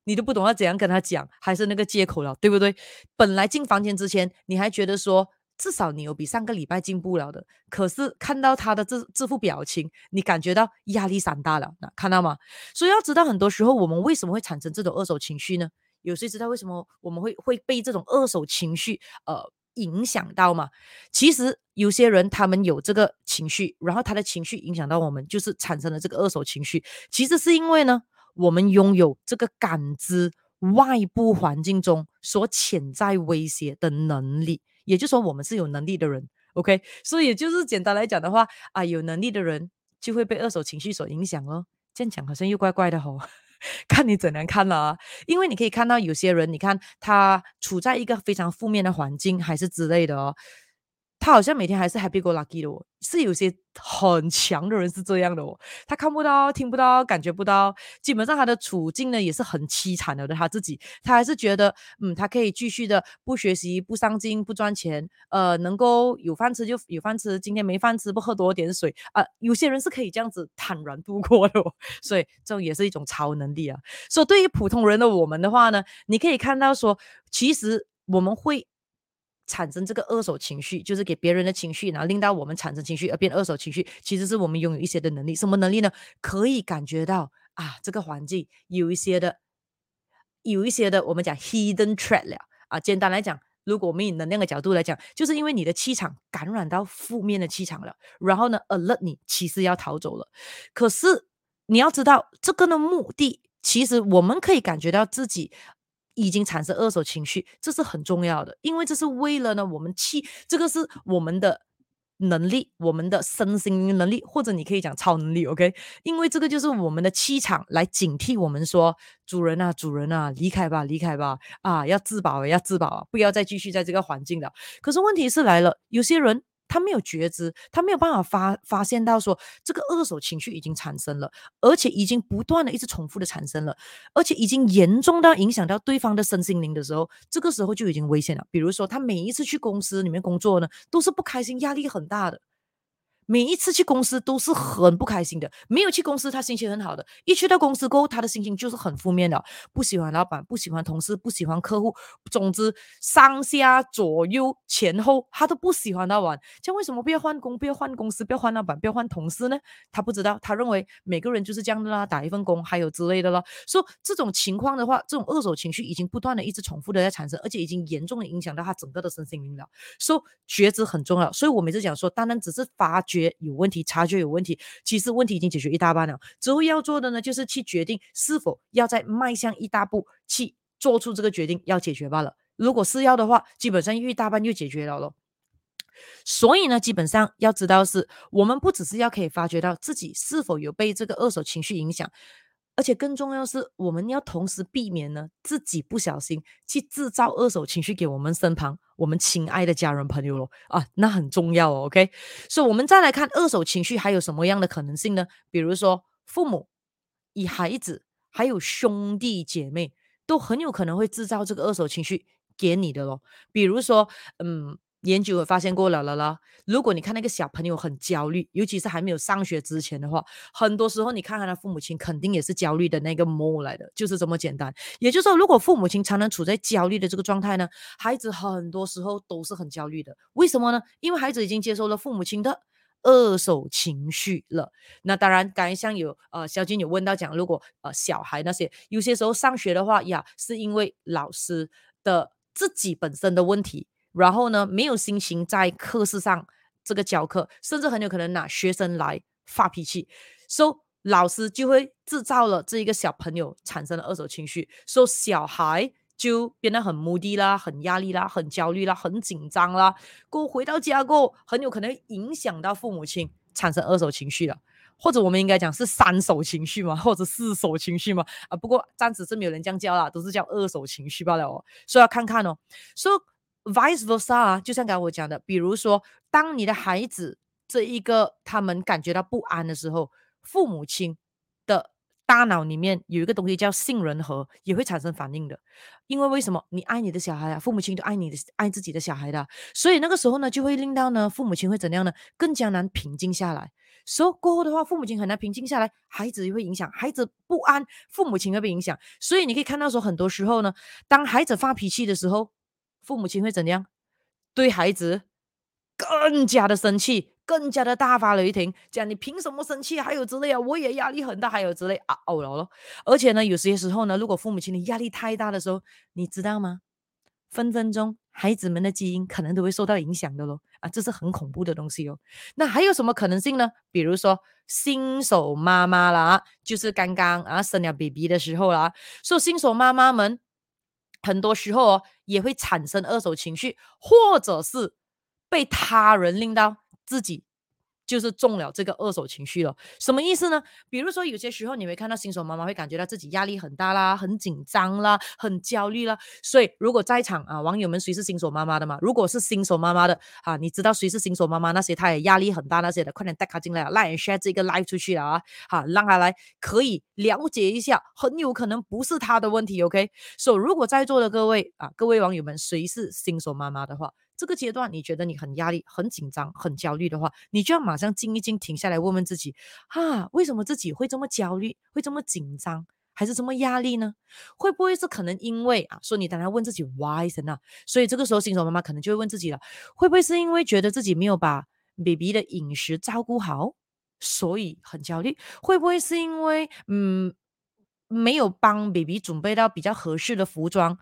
你都不懂要怎样跟他讲，还是那个借口了，对不对？本来进房间之前，你还觉得说至少你有比上个礼拜进步了的，可是看到他的这这副表情，你感觉到压力山大了，那看到吗？所以要知道，很多时候我们为什么会产生这种二手情绪呢？有谁知道为什么我们会会被这种二手情绪呃？影响到嘛？其实有些人他们有这个情绪，然后他的情绪影响到我们，就是产生了这个二手情绪。其实是因为呢，我们拥有这个感知外部环境中所潜在威胁的能力，也就是说，我们是有能力的人。OK，所以也就是简单来讲的话啊，有能力的人就会被二手情绪所影响哦。这样讲好像又怪怪的吼。看你怎样看了啊，因为你可以看到有些人，你看他处在一个非常负面的环境，还是之类的哦。他好像每天还是 happy go lucky 的哦，是有些很强的人是这样的哦，他看不到、听不到、感觉不到，基本上他的处境呢也是很凄惨的。他自己，他还是觉得，嗯，他可以继续的不学习、不上进、不赚钱，呃，能够有饭吃就有饭吃，今天没饭吃不喝多点水啊、有些人是可以这样子坦然度过的哦，所以这种也是一种超能力啊。所以对于普通人的我们的话呢，你可以看到说，其实我们会。产生这个二手情绪，就是给别人的情绪，然后令到我们产生情绪而变二手情绪，其实是我们拥有一些的能力。什么能力呢？可以感觉到啊，这个环境有一些的，有一些的，我们讲 hidden threat 了啊。简单来讲，如果我们以能量的角度来讲，就是因为你的气场感染到负面的气场了，然后呢，alert 你其实要逃走了。可是你要知道，这个的目的，其实我们可以感觉到自己。已经产生二手情绪，这是很重要的，因为这是为了呢，我们气，这个是我们的能力，我们的身心能力，或者你可以讲超能力，OK？因为这个就是我们的气场来警惕我们说，主人啊，主人啊，离开吧，离开吧，啊，要自保，要自保，不要再继续在这个环境了。可是问题是来了，有些人。他没有觉知，他没有办法发发现到说这个二手情绪已经产生了，而且已经不断的一直重复的产生了，而且已经严重到影响到对方的身心灵的时候，这个时候就已经危险了。比如说，他每一次去公司里面工作呢，都是不开心、压力很大的。每一次去公司都是很不开心的，没有去公司他心情很好的，一去到公司过后他的心情就是很负面的，不喜欢老板，不喜欢同事，不喜欢客户，总之上下左右前后他都不喜欢到完。这样为什么不要换工，不要换公司，不要换老板，不要换同事呢？他不知道，他认为每个人就是这样的啦，打一份工还有之类的了。说、so, 这种情况的话，这种二手情绪已经不断的一直重复的在产生，而且已经严重的影响到他整个的身心灵了。说、so, 觉知很重要，所以我每次讲说，单单只是发觉。觉有问题，察觉有问题，其实问题已经解决一大半了。之后要做的呢，就是去决定是否要再迈向一大步，去做出这个决定，要解决罢了。如果是要的话，基本上一大半就解决了咯。所以呢，基本上要知道是，我们不只是要可以发觉到自己是否有被这个二手情绪影响。而且更重要是，我们要同时避免呢，自己不小心去制造二手情绪给我们身旁我们亲爱的家人朋友咯啊，那很重要哦。OK，所以我们再来看二手情绪还有什么样的可能性呢？比如说父母、以孩子还有兄弟姐妹都很有可能会制造这个二手情绪给你的咯。比如说，嗯。研究也发现过了了啦。如果你看那个小朋友很焦虑，尤其是还没有上学之前的话，很多时候你看看他父母亲肯定也是焦虑的那个模来的，就是这么简单。也就是说，如果父母亲常常处在焦虑的这个状态呢，孩子很多时候都是很焦虑的。为什么呢？因为孩子已经接受了父母亲的二手情绪了。那当然，刚才像有呃小金有问到讲，如果呃小孩那些有些时候上学的话呀，是因为老师的自己本身的问题。然后呢，没有心情在课室上这个教课，甚至很有可能拿学生来发脾气，所以老师就会制造了这一个小朋友产生了二手情绪，所以小孩就变得很目的啦，很压力啦，很焦虑啦，很紧张啦。过回到家过，很有可能影响到父母亲产生二手情绪了，或者我们应该讲是三手情绪嘛，或者四手情绪嘛。啊，不过暂时是没有人这样叫啦，都是叫二手情绪罢了哦。所以要看看哦，所以。Vice versa 啊，就像刚才我讲的，比如说，当你的孩子这一个他们感觉到不安的时候，父母亲的大脑里面有一个东西叫杏仁核，也会产生反应的。因为为什么？你爱你的小孩啊，父母亲都爱你的爱自己的小孩的，所以那个时候呢，就会令到呢父母亲会怎样呢？更加难平静下来。所过后的话，父母亲很难平静下来，孩子也会影响，孩子不安，父母亲会被影响。所以你可以看到说，很多时候呢，当孩子发脾气的时候。父母亲会怎样对孩子更加的生气，更加的大发雷霆，讲你凭什么生气？还有之类啊，我也压力很大，还有之类啊，哦了咯。而且呢，有些时候呢，如果父母亲的压力太大的时候，你知道吗？分分钟孩子们的基因可能都会受到影响的咯。啊，这是很恐怖的东西哦。那还有什么可能性呢？比如说新手妈妈啦，就是刚刚啊生了 baby 的时候啦，说新手妈妈们。很多时候哦，也会产生二手情绪，或者是被他人令到自己就是中了这个二手情绪了。什么意思呢？比如说有些时候你会看到新手妈妈会感觉到自己压力很大啦，很紧张啦，很焦虑啦。所以如果在场啊，网友们谁是新手妈妈的嘛？如果是新手妈妈的啊，你知道谁是新手妈妈？那些她也压力很大那些的，快点带她进来，来 share 这个 live 出去了啊，好，让她来可以了解一下，很有可能不是她的问题。OK，所以如果在座的各位啊，各位网友们谁是新手妈妈的话，这个阶段你觉得你很压力、很紧张、很焦虑的话，你就要马上静一静，停下来问问自己：啊，为什么自己会这么焦虑，会这么紧张，还是这么压力呢？会不会是可能因为啊？说你当然问自己 why 呢？所以这个时候新手妈妈可能就会问自己了：会不会是因为觉得自己没有把 baby 的饮食照顾好，所以很焦虑？会不会是因为嗯没有帮 baby 准备到比较合适的服装？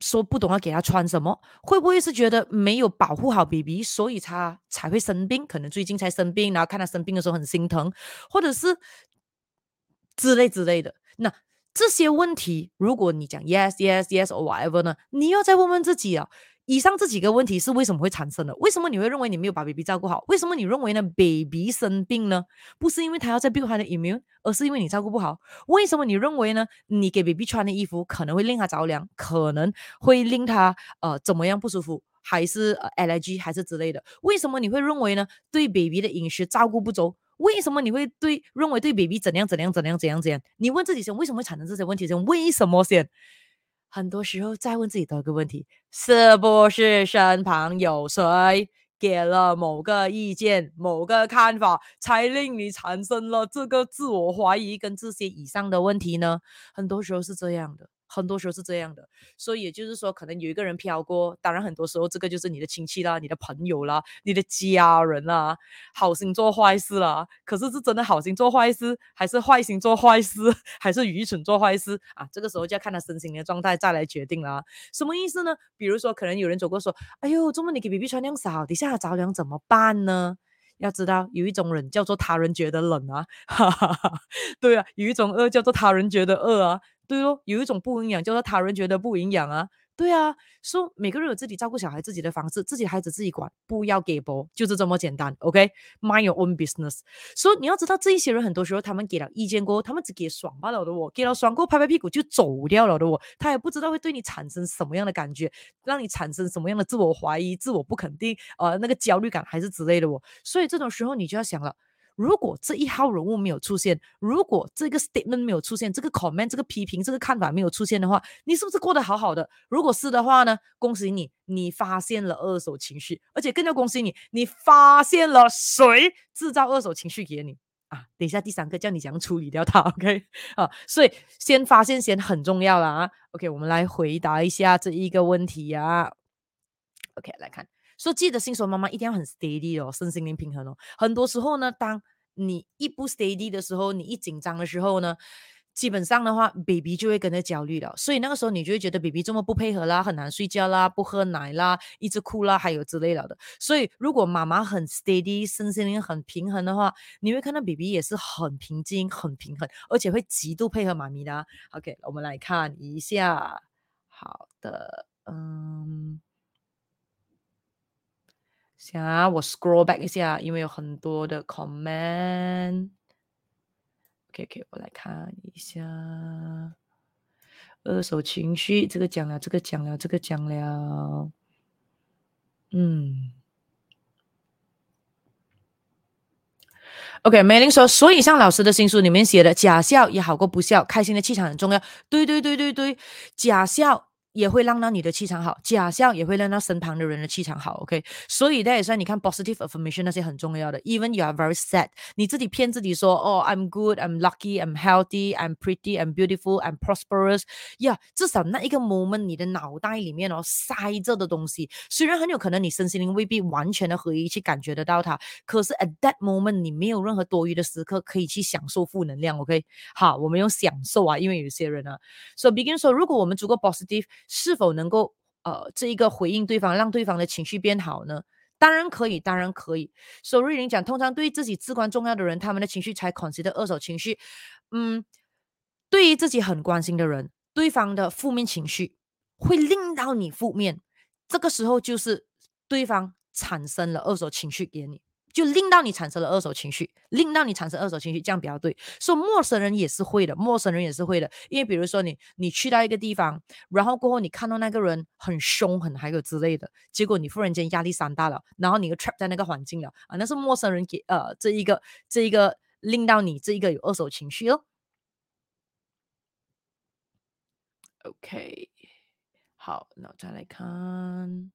说不懂要给他穿什么，会不会是觉得没有保护好 BB，所以他才会生病？可能最近才生病，然后看他生病的时候很心疼，或者是之类之类的。那这些问题，如果你讲 yes yes yes or whatever 呢，你要再问问自己啊。以上这几个问题是为什么会产生的？为什么你会认为你没有把 baby 照顾好？为什么你认为呢？baby 生病呢？不是因为他要在 build 他的 immune，而是因为你照顾不好。为什么你认为呢？你给 baby 穿的衣服可能会令他着凉，可能会令他呃怎么样不舒服，还是 allergy 还是之类的？为什么你会认为呢？对 baby 的饮食照顾不周？为什么你会对认为对 baby 怎样怎样怎样怎样怎样？你问自己先，为什么会产生这些问题？先为什么先？很多时候再问自己的一个问题：是不是身旁有谁给了某个意见、某个看法，才令你产生了这个自我怀疑跟这些以上的问题呢？很多时候是这样的。很多时候是这样的，所以也就是说，可能有一个人飘过，当然很多时候这个就是你的亲戚啦、你的朋友啦、你的家人啦，好心做坏事啦。可是是真的好心做坏事，还是坏心做坏事，还是愚蠢做坏事啊？这个时候就要看他身心的状态再来决定啦。什么意思呢？比如说，可能有人走过说：“哎呦，怎么你给 BB 穿那样少，底下着凉怎么办呢？”要知道，有一种冷叫做他人觉得冷啊，哈哈哈，对啊，有一种饿叫做他人觉得饿啊。对哦，有一种不营养，叫做他人觉得不营养啊。对啊，说、每个人有自己照顾小孩自己的方式，自己孩子自己管，不要给播，就是这么简单。OK，mind your own business。所以你要知道，这一些人很多时候他们给了意见过后，他们只给爽罢了的我，给了爽过后拍拍屁股就走掉了的我，他也不知道会对你产生什么样的感觉，让你产生什么样的自我怀疑、自我不肯定，呃，那个焦虑感还是之类的我。所以这种时候你就要想了。如果这一号人物没有出现，如果这个 statement 没有出现，这个 comment 这个批评这个看法没有出现的话，你是不是过得好好的？如果是的话呢，恭喜你，你发现了二手情绪，而且更加恭喜你，你发现了谁制造二手情绪给你啊？等一下第三个叫你怎样处理掉它，OK 啊？所以先发现先很重要了啊。OK，我们来回答一下这一个问题、啊。OK，来看。说记得新手妈妈一定要很 steady 哦，身心灵平衡哦。很多时候呢，当你一不 steady 的时候，你一紧张的时候呢，基本上的话，baby 就会跟着焦虑了。所以那个时候你就会觉得 baby 这么不配合啦，很难睡觉啦，不喝奶啦，一直哭啦，还有之类的。所以如果妈妈很 steady，身心灵很平衡的话，你会看到 baby 也是很平静、很平衡，而且会极度配合妈咪的。OK，我们来看一下。好的，嗯。想啊，我 scroll back 一下，因为有很多的 comment。OK OK，我来看一下。二手情绪，这个讲了，这个讲了，这个讲了。嗯。OK，梅玲说，所以像老师的新书里面写的，假笑也好过不笑，开心的气场很重要。对对对对对，假笑。也会让到你的气场好，假笑也会让到身旁的人的气场好，OK。所以，那也算你看 positive affirmation 那些很重要的。Even you are very sad，你自己骗自己说，哦，I'm good，I'm lucky，I'm healthy，I'm pretty，I'm beautiful，I'm prosperous。呀，至少那一个 moment，你的脑袋里面哦塞着的东西，虽然很有可能你身心灵未必完全的合一去感觉得到它，可是 at that moment 你没有任何多余的时刻可以去享受负能量，OK。好，我们用享受啊，因为有些人啊，So begin 说，如果我们足够 positive。是否能够呃这一个回应对方，让对方的情绪变好呢？当然可以，当然可以。所以瑞玲讲，通常对于自己至关重要的人，他们的情绪才 consider 二手情绪。嗯，对于自己很关心的人，对方的负面情绪会令到你负面，这个时候就是对方产生了二手情绪给你。就令到你产生了二手情绪，令到你产生二手情绪，这样比较对。说、陌生人也是会的，陌生人也是会的，因为比如说你你去到一个地方，然后过后你看到那个人很凶很还有之类的，结果你忽然间压力山大了，然后你又 trap 在那个环境了啊，那是陌生人给呃这一个这一个令到你这一个有二手情绪哦。OK，好，那我再来看。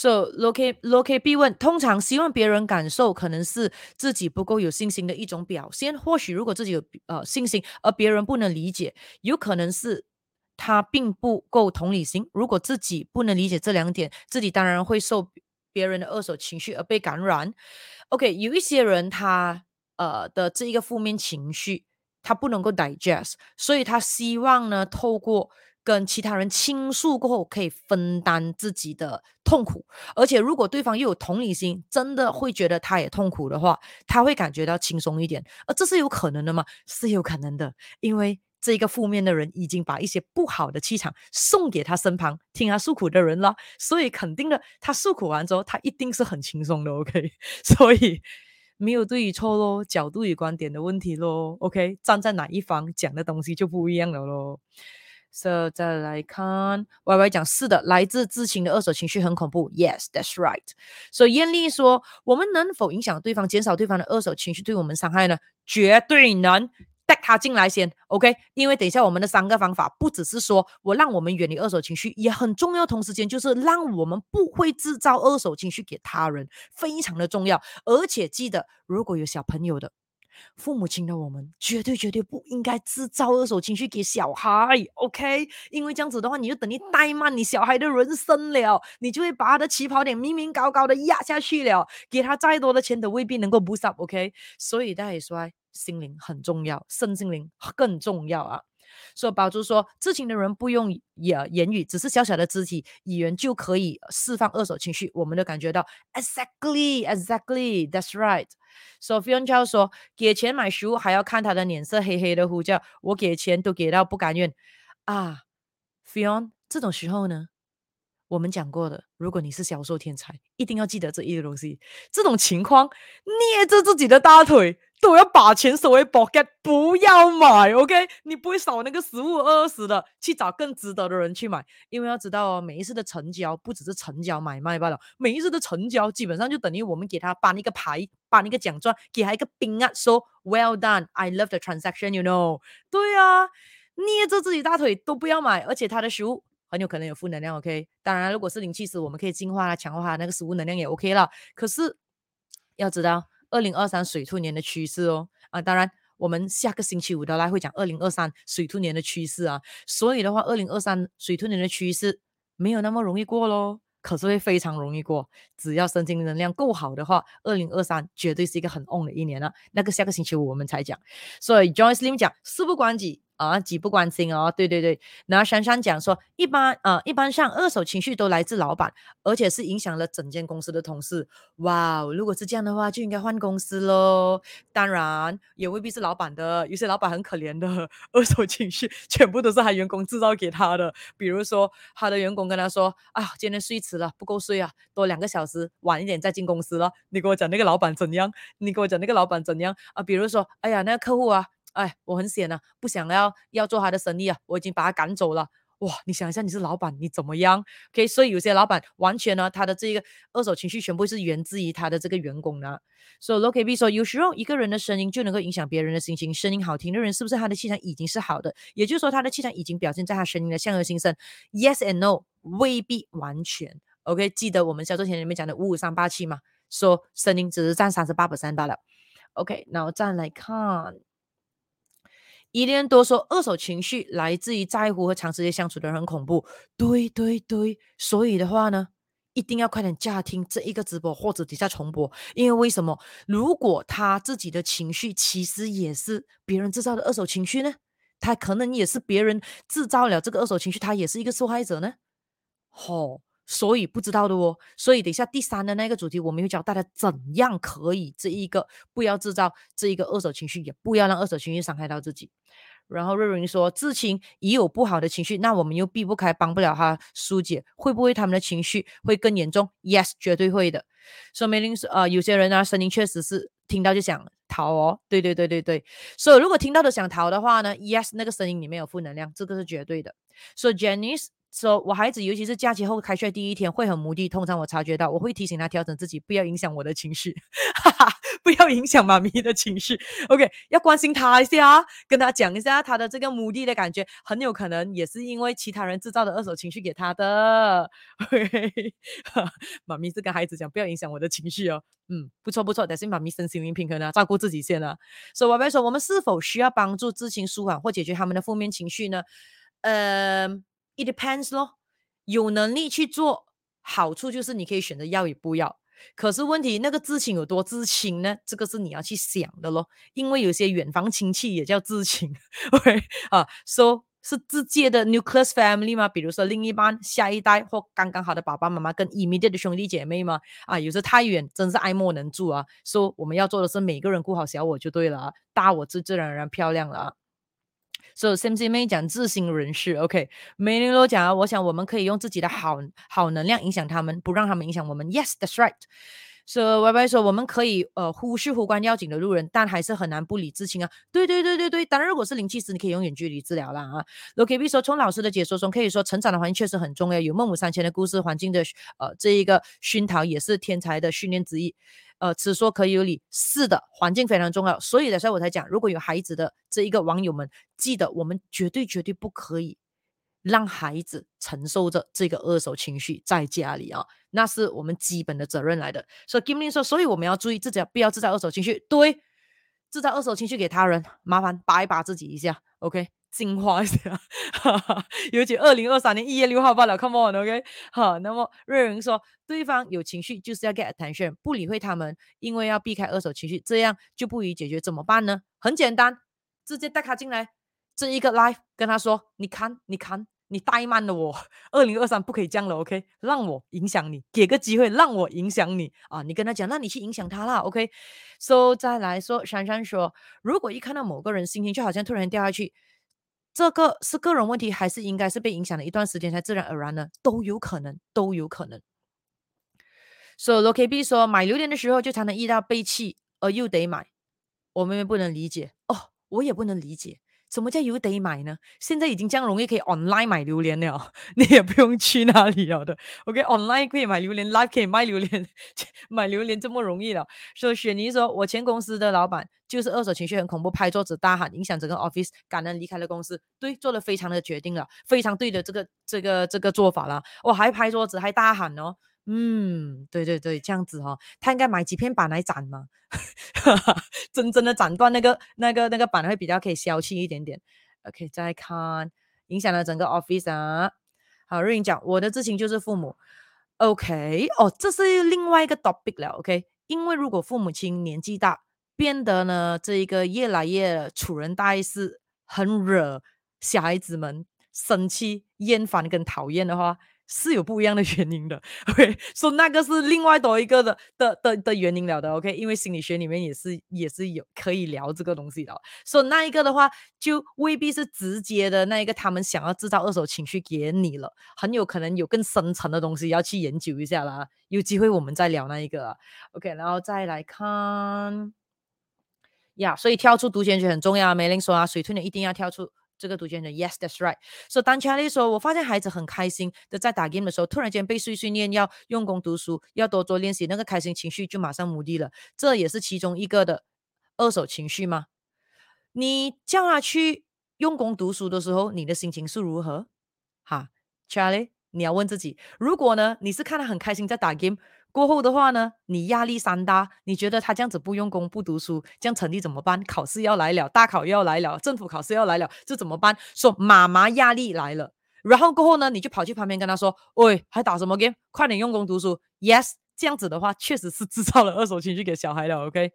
So, Loki, Loki 必问，通常希望别人感受可能是自己不够有信心的一种表现。或许如果自己有呃信心，而别人不能理解，有可能是他并不够同理心。如果自己不能理解这两点，自己当然会受别人的二手情绪而被感染。OK，有一些人他呃的这一个负面情绪，他不能够 digest，所以他希望呢透过。跟其他人倾诉过后，可以分担自己的痛苦，而且如果对方又有同理心，真的会觉得他也痛苦的话，他会感觉到轻松一点。而这是有可能的吗？是有可能的，因为这个负面的人已经把一些不好的气场送给他身旁听他诉苦的人了，所以肯定的，他诉苦完之后，他一定是很轻松的。OK，所以没有对与错咯，角度与观点的问题咯。OK，站在哪一方讲的东西就不一样了咯。So, 再来看，Y Y 讲是的，来自自亲的二手情绪很恐怖。Yes, that's right. 所以艳丽说，我们能否影响对方，减少对方的二手情绪对我们伤害呢？绝对能，带他进来先，OK？因为等一下我们的三个方法，不只是说我让我们远离二手情绪，也很重要。同时间就是让我们不会制造二手情绪给他人，非常的重要。而且记得，如果有小朋友的。父母亲的我们绝对绝对不应该制造二手情绪给小孩，OK？因为这样子的话，你就等于怠慢你小孩的人生了，你就会把他的起跑点明明高高的压下去了，给他再多的钱都未必能够补上，OK？所以大家也说，心灵很重要，身心灵更重要啊。所以宝珠说，知情的人不用言言语，只是小小的肢体语言就可以释放二手情绪，我们都感觉到 exactly exactly that's right。所以 Fion 教说，给钱买食物还要看他的脸色，黑黑的呼叫，我给钱都给到不甘愿啊。Fion 这种时候呢，我们讲过的，如果你是销售天才，一定要记得这一个东西。这种情况，捏着自己的大腿。都要把钱收为 pocket，不要买，OK？你不会少那个十五二十的，去找更值得的人去买。因为要知道哦，每一次的成交不只是成交买卖罢了，每一次的成交基本上就等于我们给他颁一个牌，颁一个奖状，给他一个冰啊，说 Well done，I love the transaction，you know？对啊，捏着自己大腿都不要买，而且他的食物很有可能有负能量，OK？当然，如果是灵气师，我们可以净化它、强化它，那个食物能量也 OK 了。可是要知道。二零二三水兔年的趋势哦，啊，当然我们下个星期五的来会讲二零二三水兔年的趋势啊，所以的话，二零二三水兔年的趋势没有那么容易过喽，可是会非常容易过，只要身心能量够好的话，二零二三绝对是一个很 on 的一年了，那个下个星期五我们才讲，所以 Joyce Lim 讲事不关己。啊，己不关心哦，对对对。然后珊珊讲说，一般啊，一般上二手情绪都来自老板，而且是影响了整间公司的同事。哇，如果是这样的话，就应该换公司喽。当然，也未必是老板的，有些老板很可怜的，二手情绪全部都是他员工制造给他的。比如说，他的员工跟他说：“啊，今天睡迟了，不够睡啊，多两个小时，晚一点再进公司了。”你给我讲那个老板怎样？你给我讲那个老板怎样啊？比如说，哎呀，那个客户啊。哎，我很闲啊，不想要要做他的生意啊，我已经把他赶走了。哇，你想一下，你是老板，你怎么样？OK，所以有些老板完全呢，他的这个二手情绪全部是源自于他的这个员工呢。所以 l o k B 说，有时候一个人的声音就能够影响别人的心情，声音好听的人是不是他的气场已经是好的？也就是说，他的气场已经表现在他声音的相由心生。Yes and no，未必完全。OK，记得我们销售前里面讲的五五三八七嘛，说声音只是占三十八 percent 罢了。OK，那我再来看。一连多说，二手情绪来自于在乎和长时间相处的人很恐怖。对对对，所以的话呢，一定要快点加听这一个直播或者底下重播。因为为什么？如果他自己的情绪其实也是别人制造的二手情绪呢？他可能也是别人制造了这个二手情绪，他也是一个受害者呢？好。所以不知道的哦，所以等一下第三的那个主题，我们会教大家怎样可以这一个不要制造这一个二手情绪，也不要让二手情绪伤害到自己。然后瑞云说，至亲已有不好的情绪，那我们又避不开，帮不了他疏解，会不会他们的情绪会更严重？Yes，绝对会的。说梅林说，呃，有些人呢，声音确实是听到就想逃哦。对对对对对。所以如果听到都想逃的话呢，Yes，那个声音里面有负能量，这个是绝对的。所以 Janice。说、so, 我孩子，尤其是假期后开学第一天，会很无力。通常我察觉到，我会提醒他调整自己，不要影响我的情绪，哈哈，不要影响妈咪的情绪。OK，要关心他一下，跟他讲一下他的这个无力的感觉，很有可能也是因为其他人制造的二手情绪给他的。妈咪是跟孩子讲，不要影响我的情绪哦。嗯，不错不错，但是妈咪身心灵平衡呢，照顾自己先啊。所以我们说，我们是否需要帮助知青舒缓或解决他们的负面情绪呢？呃。It depends 咯，有能力去做，好处就是你可以选择要与不要。可是问题，那个知情有多知情呢？这个是你要去想的咯。因为有些远房亲戚也叫知情，OK 啊，So 是直接的 nucleus family 吗？比如说另一半、下一代或刚刚好的爸爸妈妈跟 immediate 的兄弟姐妹吗？啊，有时太远，真是爱莫能助啊。So 我们要做的是每个人顾好小我就对了啊，大我自自然而然漂亮了啊。所以 Sam 妹讲自信人士，OK，梅林罗讲，我想我们可以用自己的好好能量影响他们，不让他们影响我们。Yes，that's right。所以 Y Y 说，我们可以呃忽视无关要紧的路人，但还是很难不理知青啊。对对对对对，当然如果是灵气师，你可以用远距离治疗啦啊。OK，B 说，从老师的解说中可以说，成长的环境确实很重要。有孟母三迁的故事，环境的呃这一个熏陶也是天才的训练之一。呃，此说可以有理，是的，环境非常重要，所以的时候我才讲，如果有孩子的这一个网友们，记得我们绝对绝对不可以让孩子承受着这个二手情绪在家里啊，那是我们基本的责任来的。所以 Kimlin 说，所以我们要注意自己不要制造二手情绪，对，制造二手情绪给他人，麻烦拔一拔自己一下，OK。进化一下，哈哈，尤其二零二三年一月六号罢了，Come on，OK，好，那么瑞云说，对方有情绪就是要 get attention，不理会他们，因为要避开二手情绪，这样就不予解决，怎么办呢？很简单，直接带他进来，这一个 live 跟他说，你看，你看，你怠慢了我，二零二三不可以这样了，OK，让我影响你，给个机会让我影响你啊，你跟他讲，那你去影响他啦，OK，So 再来说，珊珊说，如果一看到某个人心情就好像突然掉下去。这个是个人问题，还是应该是被影响了一段时间才自然而然呢？都有可能，都有可能。所以罗 K B 说，买榴莲的时候就常常遇到背弃，而又得买，我妹妹不能理解哦，我也不能理解。什么叫有得买呢？现在已经这样容易可以 online 买榴莲了，你也不用去那里了的。OK，online、可以买榴莲，live 可以卖榴莲，买榴莲这么容易了。所以雪妮说，我前公司的老板就是二手情绪很恐怖，拍桌子大喊，影响整个 office，赶人离开了公司。对，做了非常的决定了，非常对的这个这个这个做法了。我还拍桌子，还大喊哦。嗯，对对对，这样子哈、哦，他应该买几片板来斩嘛，真正的斩断那个那个那个板会比较可以消气一点点。OK，再看影响了整个 office 啊。好，瑞英讲我的自信就是父母。OK，哦，这是另外一个 topic 了。OK，因为如果父母亲年纪大，变得呢这一个越来越处人待事，很惹小孩子们生气、厌烦跟讨厌的话。是有不一样的原因的，OK，说、so、那个是另外多一个的的的的原因了的，OK，因为心理学里面也是也是有可以聊这个东西的，说、so、那一个的话就未必是直接的那一个，他们想要制造二手情绪给你了，很有可能有更深层的东西要去研究一下啦，有机会我们再聊那一个，OK，然后再来看，呀、所以跳出独角戏很重要，梅林说啊，水豚你一定要跳出。这个读经人，Yes，that's right。所以当 Charlie 说，我发现孩子很开心的在打 game 的时候，突然间被碎碎念，要用功读书，要多做练习，那个开心情绪就马上无敌了。这也是其中一个的二手情绪吗？你叫他去用功读书的时候，你的心情是如何？哈，Charlie，你要问自己，如果呢，你是看他很开心在打 game。过后的话呢，你压力山大，你觉得他这样子不用功不读书，这样成绩怎么办？考试要来了，大考要来了，政府考试要来了，这怎么办？说妈妈压力来了，然后过后呢，你就跑去旁边跟他说：“喂，还打什么 game？快点用功读书。”Yes，这样子的话确实是制造了二手情绪给小孩了。OK，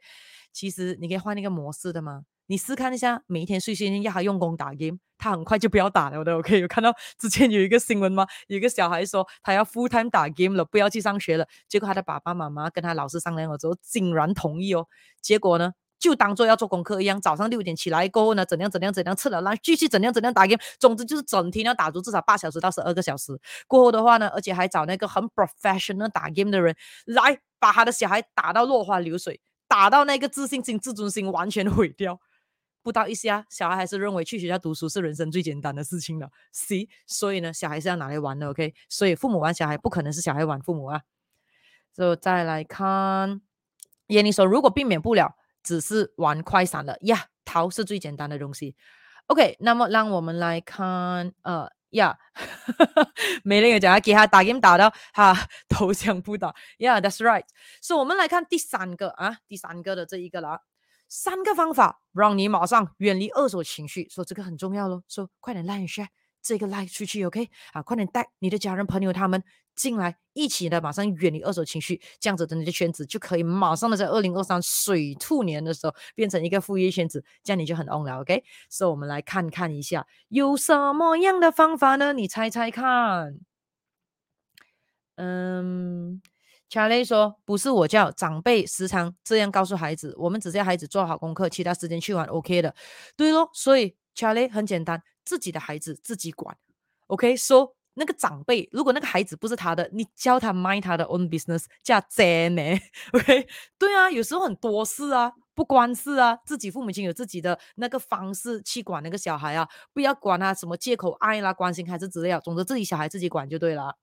其实你可以换一个模式的吗。你试看一下，每一天睡前要他用功打 game，他很快就不要打了的。OK，有看到 之前有一个新闻吗？有一个小孩说他要 full time 打 game 了，不要去上学了。结果他的爸爸妈妈跟他老师商量了之后，竟然同意哦。结果呢，就当做要做功课一样。早上六点起来过后呢，怎样怎样怎样吃了然后，继续怎样怎样打 game。总之就是整天要打足至少八小时到十二个小时。过后的话呢，而且还找那个很 professional 打 game 的人来把他的小孩打到落花流水，打到那个自信心、自尊心完全 毁掉。不到一下，小孩还是认为去学校读书是人生最简单的事情了。C，所以呢，小孩是要拿来玩的。OK，所以父母玩小孩不可能是小孩玩父母啊。就再来看，耶尼说，如果避免不了，只是玩快闪了呀，逃是最简单的东西。OK，那么让我们来看，呃呀，没人有讲要给他打 game 打到哈投降不打。Yeah，that's right。所以我们来看第三个啊，第三个的这一个啦。三个方法让你马上远离二手情绪，说这个很重要喽，说快点 like share 这个拉出去，OK 啊，快点带你的家人朋友他们进来，一起的马上远离二手情绪，这样子的你的圈子就可以马上的在二零二三水兔年的时候变成一个副业圈子，这样你就很 on 了，OK。所以我们来看看一下有什么样的方法呢？你猜猜看，嗯。查雷说：“不是我叫，长辈时常这样告诉孩子，我们只叫孩子做好功课，其他时间去玩，OK 的。对咯，所以查雷很简单，自己的孩子自己管，OK。说那个长辈，如果那个孩子不是他的，你教他 mind 他的 own business，叫真呢，OK。对啊，有时候很多事啊，不关事啊，自己父母亲有自己的那个方式去管那个小孩啊，不要管他什么借口爱啦、关心还是之类的，总之自己小孩自己管就对了。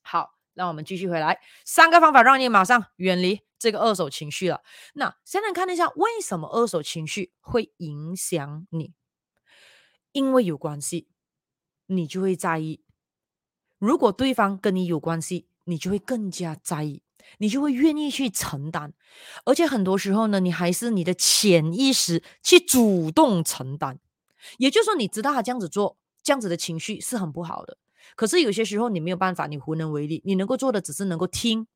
好。”让我们继续回来，三个方法让你马上远离这个二手情绪了。那先来看一下，为什么二手情绪会影响你？因为有关系，你就会在意。如果对方跟你有关系，你就会更加在意，你就会愿意去承担。而且很多时候呢，你还是你的潜意识去主动承担。也就是说，你知道他这样子做，这样子的情绪是很不好的。可是有些时候你没有办法，你无能为力，你能够做的只是能够听，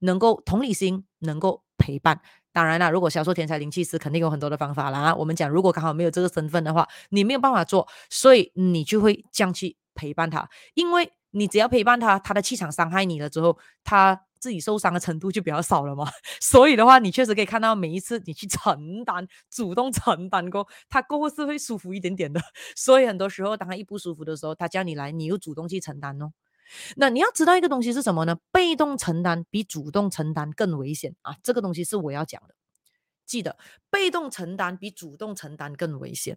能够同理心，能够陪伴。当然啦，如果销售天才灵气师，肯定有很多的方法啦。我们讲，如果刚好没有这个身份的话，你没有办法做，所以你就会这样去陪伴他，因为你只要陪伴他，他的气场伤害你了之后，他。自己受伤的程度就比较少了嘛，所以的话，你确实可以看到每一次你去承担、主动承担过，他过后是会舒服一点点的。所以很多时候，当他一不舒服的时候，他叫你来，你又主动去承担哦。那你要知道一个东西是什么呢？被动承担比主动承担更危险啊！这个东西是我要讲的，记得被动承担比主动承担更危险，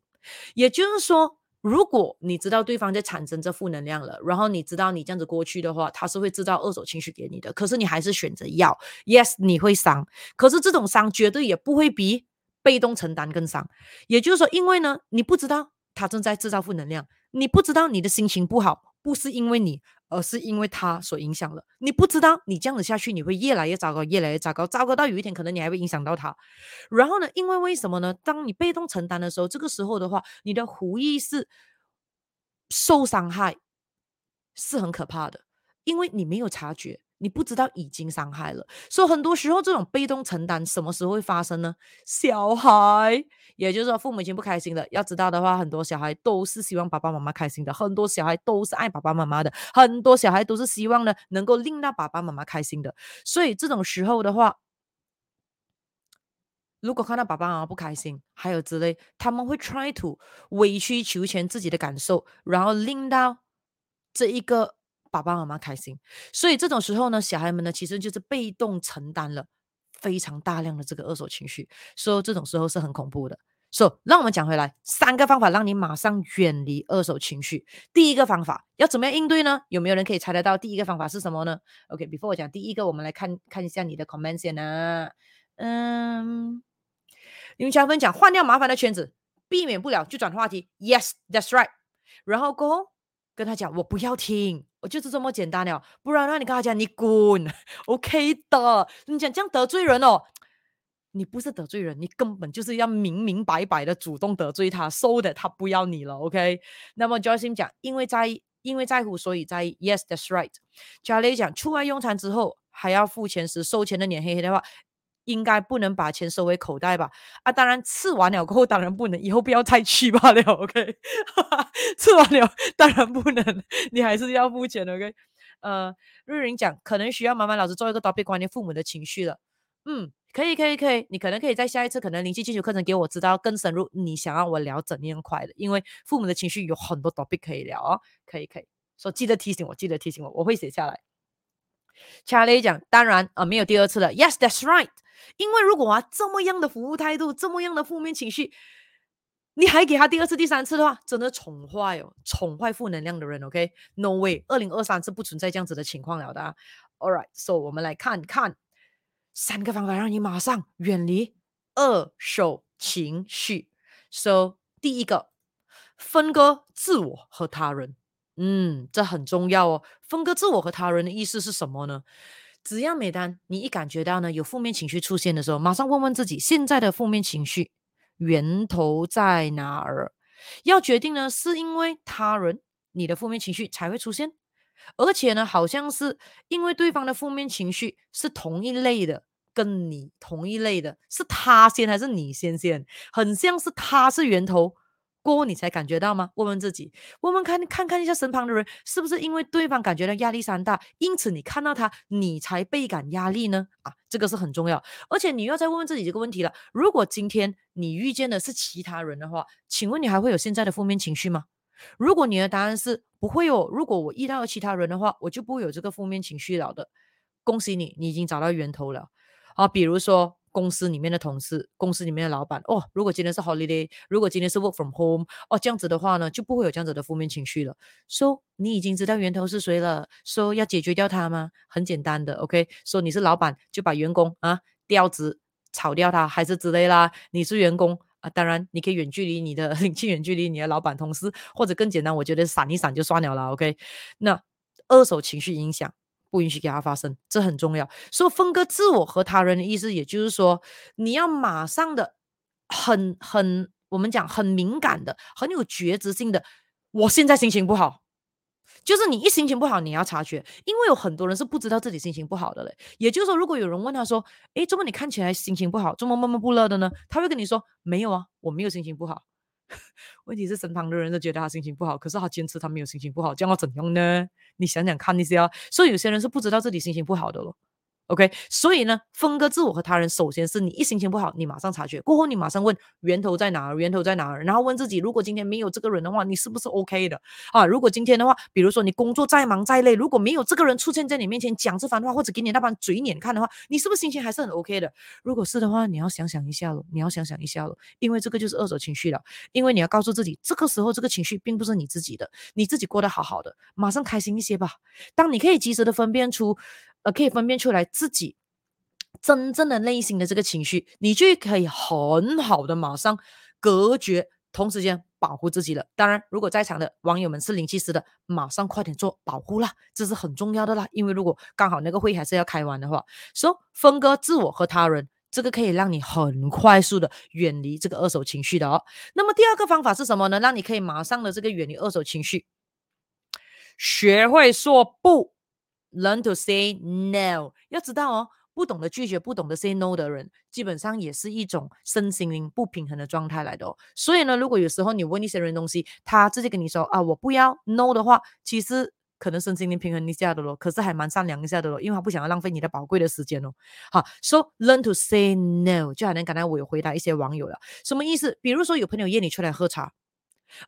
也就是说。如果你知道对方在产生这负能量了，然后你知道你这样子过去的话，他是会制造二手情绪给你的。可是你还是选择要，yes，你会伤。可是这种伤绝对也不会比被动承担更伤。也就是说，因为呢，你不知道他正在制造负能量，你不知道你的心情不好，不是因为你。而是因为他所影响了，你不知道，你这样子下去，你会越来越糟糕，越来越糟糕，糟糕到有一天可能你还会影响到他。然后呢，因为为什么呢？当你被动承担的时候，这个时候的话，你的狐意识受伤害是很可怕的，因为你没有察觉。你不知道已经伤害了，所以很多时候这种被动承担什么时候会发生呢？小孩，也就是说父母亲不开心的，要知道的话，很多小孩都是希望爸爸妈妈开心的，很多小孩都是爱爸爸妈妈的，很多小孩都是希望呢能够令到爸爸妈妈开心的。所以这种时候的话，如果看到爸爸妈妈不开心，还有之类，他们会 try to 委曲求全自己的感受，然后令到这一个。爸爸妈妈开心，所以这种时候呢，小孩们呢其实就是被动承担了非常大量的这个二手情绪，所以这种时候是很恐怖的。所以让我们讲回来，三个方法让你马上远离二手情绪。第一个方法要怎么样应对呢？有没有人可以猜得到第一个方法是什么呢？OK，before、我讲第一个，我们来看看一下你的 comment 先啊。嗯，林嘉芬讲换掉麻烦的圈子，避免不了就转话题。Yes，that's right。然后过后跟他讲，我不要听。我就是这么简单了，不然那你跟他讲，你滚，OK 的。你讲这样得罪人哦，你不是得罪人，你根本就是要明明白白的主动得罪他，so that 他不要你了，OK。那么 Joyce 讲，因为在，因为在乎，所以在意。Yes，that's right。Charlie 讲，出外用餐之后还要付钱时，收钱的脸黑黑的话。应该不能把钱收回口袋吧？啊，当然吃完了过后当然不能，以后不要再去罢了。OK，吃完了当然不能，你还是要付钱。OK，呃，瑞人讲可能需要麻烦老师做一个 topic 关于父母的情绪了。嗯，可以，可以，可以。你可能可以在下一次可能灵气进修课程给我知道更深入，你想要我聊怎样快的？因为父母的情绪有很多 topic 可以聊哦。可以，可以说记得提醒我，记得提醒我，我会写下来。查理讲，当然啊，没有第二次了。Yes，that's right。因为如果啊这么样的服务态度，这么样的负面情绪，你还给他第二次、第三次的话，真的宠坏哦，宠坏负能量的人。OK，No way，二零二三是不存在这样子的情况了的啊。All right，so 我们来看看三个方法，让你马上远离二手情绪。So 第一个，分割自我和他人。嗯，这很重要哦。分割自我和他人的意思是什么呢？只要每当你一感觉到呢有负面情绪出现的时候，马上问问自己，现在的负面情绪源头在哪儿？要决定呢，是因为他人你的负面情绪才会出现，而且呢，好像是因为对方的负面情绪是同一类的，跟你同一类的，是他先还是你先先？很像是他是源头。过后你才感觉到吗？问问自己，问问看，看看一下身旁的人，是不是因为对方感觉到压力山大，因此你看到他，你才倍感压力呢？啊，这个是很重要。而且你要再问问自己这个问题了：如果今天你遇见的是其他人的话，请问你还会有现在的负面情绪吗？如果你的答案是不会有，如果我遇到了其他人的话，我就不会有这个负面情绪了的。恭喜你，你已经找到源头了。啊，比如说。公司里面的同事，公司里面的老板，哦，如果今天是 holiday，如果今天是 work from home，哦，这样子的话呢，就不会有这样子的负面情绪了。说、so, 你已经知道源头是谁了，说、要解决掉他吗？很简单的，OK。说你是老板，就把员工啊调职，炒掉他，还是之类啦。你是员工啊，当然你可以远距离你的，去远距离你的老板同事，或者更简单，我觉得闪一闪就算了啦，OK。那二手情绪影响。不允许给他发生，这很重要。所以分割自我和他人的意思，也就是说，你要马上的、很很，我们讲很敏感的、很有觉知性的。我现在心情不好，就是你一心情不好，你要察觉，因为有很多人是不知道自己心情不好的嘞。也就是说，如果有人问他说：“诶，怎么你看起来心情不好，这么闷闷不乐的呢？”他会跟你说：“没有啊，我没有心情不好。” 问题是身旁的人都觉得他心情不好，可是他坚持他没有心情不好，这样要怎样呢？你想想看，那些，所以有些人是不知道自己心情不好的咯。OK，所以呢，分割自我和他人，首先是你一心情不好，你马上察觉，过后你马上问源头在哪儿，源头在哪儿，然后问自己，如果今天没有这个人的话，你是不是 OK 的啊？如果今天的话，比如说你工作再忙再累，如果没有这个人出现在你面前讲这番话，或者给你那帮嘴脸看的话，你是不是心情还是很 OK 的？如果是的话，你要想想一下了，你要想想一下了，因为这个就是二手情绪了，因为你要告诉自己，这个时候这个情绪并不是你自己的，你自己过得好好的，马上开心一些吧。当你可以及时的分辨出，呃，可以分辨出来自己。真正的内心的这个情绪，你就可以很好的马上隔绝，同时间保护自己了。当然，如果在场的网友们是灵气师的，马上快点做保护啦，这是很重要的啦。因为如果刚好那个会还是要开完的话，说、so, 分割自我和他人，这个可以让你很快速的远离这个二手情绪的哦。那么第二个方法是什么呢？让你可以马上的这个远离二手情绪，学会说不，learn to say no，要知道哦。不懂得拒绝、不懂得 say no 的人，基本上也是一种身心灵不平衡的状态来的哦。所以呢，如果有时候你问一些人东西，他直接跟你说啊，我不要 no 的话，其实可能身心灵平衡一下的咯，可是还蛮善良一下的咯，因为他不想要浪费你的宝贵的时间哦。好，so learn to say no，就好像刚才我有回答一些网友了，什么意思？比如说有朋友约你出来喝茶。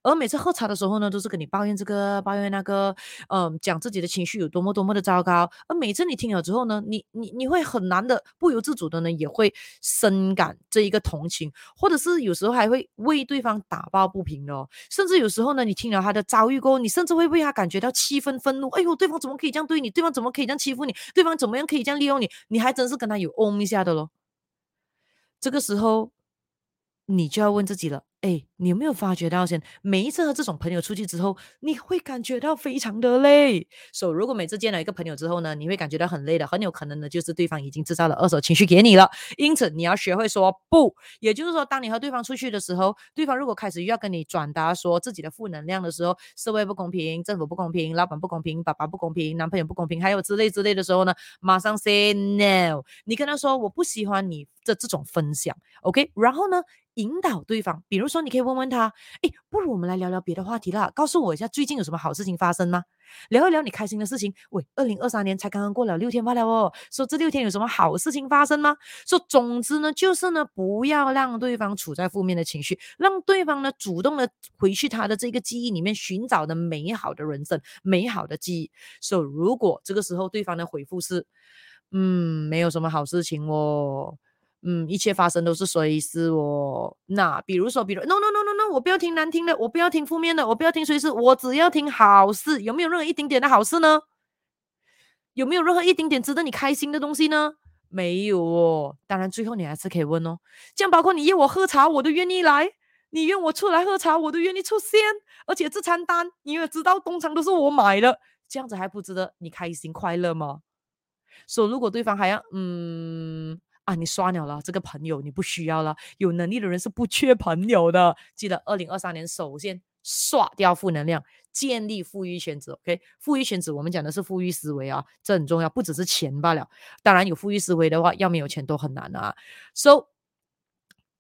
而每次喝茶的时候呢，都是跟你抱怨这个抱怨那个，嗯，讲自己的情绪有多么多么的糟糕。而每次你听了之后呢，你你你会很难的不由自主的呢，也会深感这一个同情，或者是有时候还会为对方打抱不平哦。甚至有时候呢，你听了他的遭遇过后，你甚至会为他感觉到气愤愤怒。哎呦，对方怎么可以这样对你？对方怎么可以这样欺负你？对方怎么样可以这样利用你？你还真是跟他有嗡一下的咯。这个时候，你就要问自己了。哎，你有没有发觉到，先每一次和这种朋友出去之后，你会感觉到非常的累。所以，如果每次见了一个朋友之后呢，你会感觉到很累的，很有可能呢，就是对方已经制造了二手情绪给你了。因此，你要学会说不。也就是说，当你和对方出去的时候，对方如果开始又要跟你转达说自己的负能量的时候，社会不公平，政府不公平，老板不公平，爸爸不公平，男朋友不公平，还有之类之类的时候呢，马上 say no。你跟他说我不喜欢你的这种分享，OK？然后呢，引导对方，比如。如说，你可以问问他，诶，不如我们来聊聊别的话题啦，告诉我一下最近有什么好事情发生吗？聊一聊你开心的事情。喂，二零二三年才刚刚过了六天罢了哦，说这六天有什么好事情发生吗？说总之呢，就是呢，不要让对方处在负面的情绪，让对方呢主动的回去他的这个记忆里面寻找的美好的人生、美好的记忆。说如果这个时候对方的回复是，嗯，没有什么好事情哦。嗯，一切发生都是随时哦。那比如说，比如，no no no no no，我不要听难听的，我不要听负面的，我不要听随时，我只要听好事。有没有任何一丁点的好事呢？有没有任何一丁点值得你开心的东西呢？没有哦。当然，最后你还是可以问哦。这样包括你约我喝茶，我都愿意来；你约我出来喝茶，我都愿意出现。而且这餐单，你也知道，通常都是我买的。这样子还不值得你开心快乐吗？说、so, 如果对方还要，嗯。啊，你刷鸟了，这个朋友你不需要了。有能力的人是不缺朋友的。记得二零二三年，首先刷掉负能量，建立富裕圈子。OK，富裕圈子，我们讲的是富裕思维啊，这很重要，不只是钱罢了。当然有富裕思维的话，要没有钱都很难啊。So，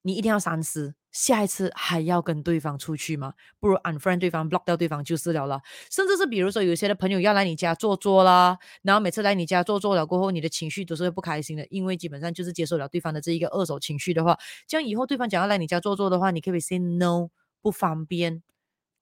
你一定要三思。下一次还要跟对方出去吗？不如 unfriend 对方，block 掉对方就是了了。甚至是比如说，有些的朋友要来你家坐坐啦，然后每次来你家坐坐了过后，你的情绪都是会不开心的，因为基本上就是接受了对方的这一个二手情绪的话，这样以后对方想要来你家坐坐的话，你可以 say no，不方便。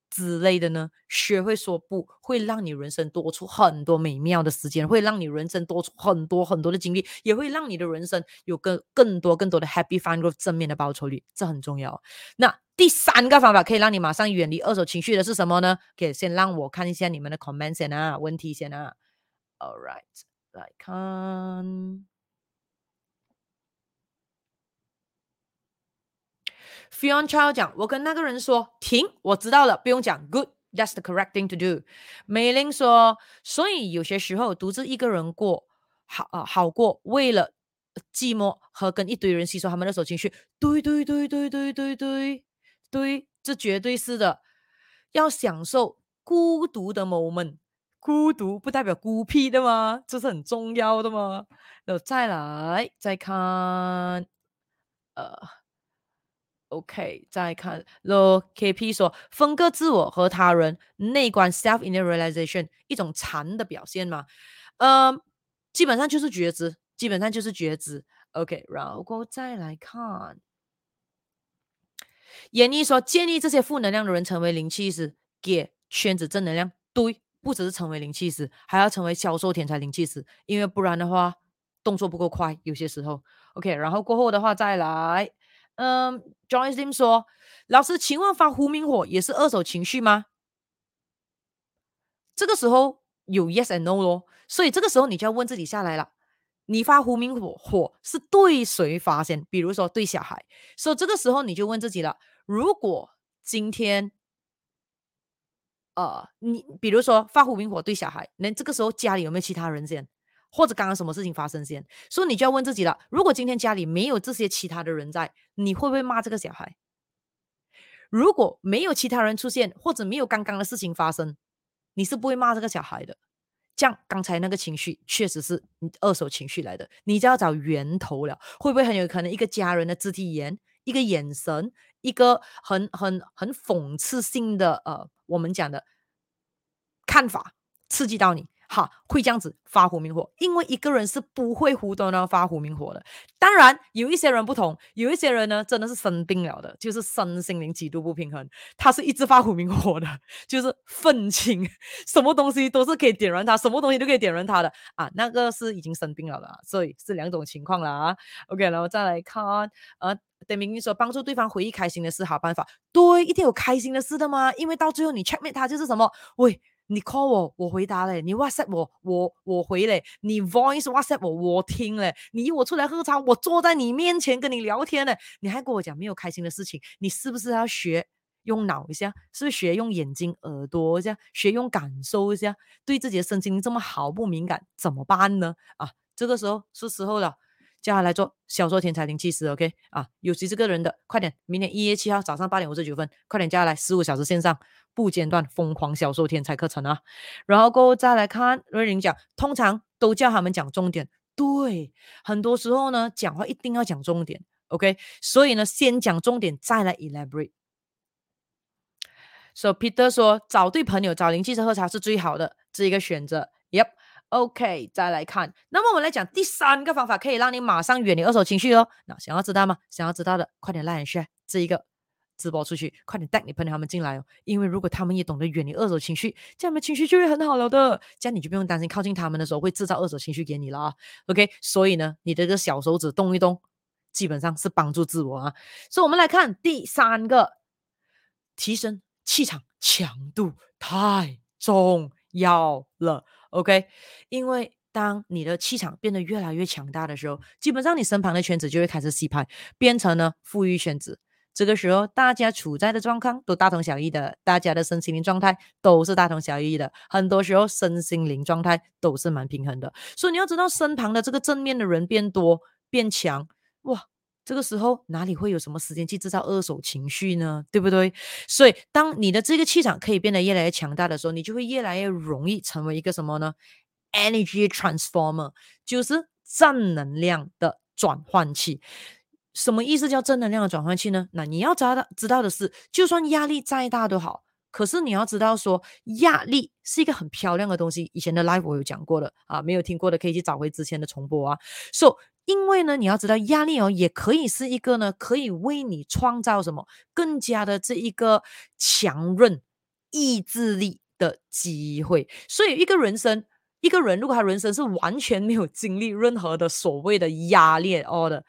之类的呢，学会说不会让你人生多出很多美妙的时间，会让你人生多出很多很多的经历，也会让你的人生有更更多更多的 happy fun growth 正面的报酬率，这很重要。那第三个方法可以让你马上远离二手情绪的是什么呢？可以先让我看一下你们的 comment 先啊，问题先啊。All right，来看。Fion Child 讲，我跟那个人说停，我知道了，不用讲。Good，that's the correct thing to do。美玲说，所以有些时候独自一个人过好啊，好过为了寂寞和跟一堆人吸收他们的手情绪。对对对对对对对对，这绝对是的。要享受孤独的 moment，孤独不代表孤僻的吗？这是很重要的吗？然后再来再看，呃。OK，再看咯。KP 说，分割自我和他人，内观 self-inner realization，一种禅的表现嘛。嗯，基本上就是觉知，基本上就是觉知。OK，然后再来看，演绎说，建议这些负能量的人成为灵气师，给圈子正能量。对，不只是成为灵气师，还要成为销售天才灵气师，因为不然的话，动作不够快，有些时候。OK，然后过后的话再来。嗯，Joyce Lim 说：“老师，请问发无名火也是二手情绪吗？”这个时候有 yes and no 咯，所以这个时候你就要问自己下来了：你发无名火火是对谁发现？比如说对小孩，所以这个时候你就问自己了：如果今天，呃，你比如说发无名火对小孩，那这个时候家里有没有其他人先？或者刚刚什么事情发生先，所以你就要问自己了：如果今天家里没有这些其他的人在，你会不会骂这个小孩？如果没有其他人出现，或者没有刚刚的事情发生，你是不会骂这个小孩的。这样刚才那个情绪确实是二手情绪来的，你就要找源头了。会不会很有可能一个家人的肢体语言、一个眼神、一个很很很讽刺性的呃，我们讲的看法刺激到你？哈，会这样子发无名火，因为一个人是不会胡乱的发无名火的。当然，有一些人不同，有一些人呢，真的是生病了的，就是身心灵极度不平衡，他是一直发无名火的，就是愤青，什么东西都是可以点燃他，什么东西都可以点燃他的啊，那个是已经生病了的，所以是两种情况了啊。OK，然后再来看，呃，等明你说帮助对方回忆开心的事，好办法，对，一定有开心的事的嘛，因为到最后你 checkmate 他就是什么，喂。你 call 我，我回答嘞；你 WhatsApp 我，我我回嘞；你 Voice WhatsApp 我，我听嘞；你约我出来喝茶，我坐在你面前跟你聊天嘞。你还跟我讲没有开心的事情，你是不是要学用脑一下？是不是学用眼睛、耳朵一下？学用感受一下？对自己的身心这么毫不敏感，怎么办呢？啊，这个时候是时候了，接下来做销售天才零七十，OK？啊，有谁这个人的，快点，明天一月七号早上八点五十九分，快点接下来十五小时线上。不间断疯狂销售天才课程啊，然后过后再来看瑞玲讲，通常都叫他们讲重点，对，很多时候呢讲话一定要讲重点，OK，所以呢先讲重点再来 elaborate，So Peter 说，找对朋友、找邻居喝茶是最好的这一个选择。Yep，OK，、再来看，那么我们来讲第三个方法，可以让你马上远离二手情绪哦。那想要知道吗？想要知道的，快点 Like and Share 这一个直播出去，快点带你朋友他们进来哦。因为如果他们也懂得远离二手情绪，这样的情绪就会很好了的。这样你就不用担心靠近他们的时候会制造二手情绪给你了啊。OK，所以呢，你的这个小手指动一动，基本上是帮助自我啊。所以我们来看第三个，提升气场强度太重要了。OK，因为当你的气场变得越来越强大的时候，基本上你身旁的圈子就会开始洗牌，变成了富裕圈子。这个时候，大家处在的状况都大同小异的，大家的身心灵状态都是大同小异的。很多时候，身心灵状态都是蛮平衡的。所以你要知道，身旁的这个正面的人变多变强，哇！这个时候哪里会有什么时间去制造二手情绪呢？对不对？所以当你的这个气场可以变得越来越强大的时候，你就会越来越容易成为一个什么呢？Energy transformer，就是正能量的转换器。什么意思叫正能量的转换器呢？那你要知道知道的是，就算压力再大都好，可是你要知道说，压力是一个很漂亮的东西。以前的 live 我有讲过的啊，没有听过的可以去找回之前的重播啊。So 因为呢，你要知道压力哦，也可以是一个呢，可以为你创造什么更加的这一个强韧意志力的机会。所以，一个人生，一个人如果他人生是完全没有经历任何的所谓的压力哦的，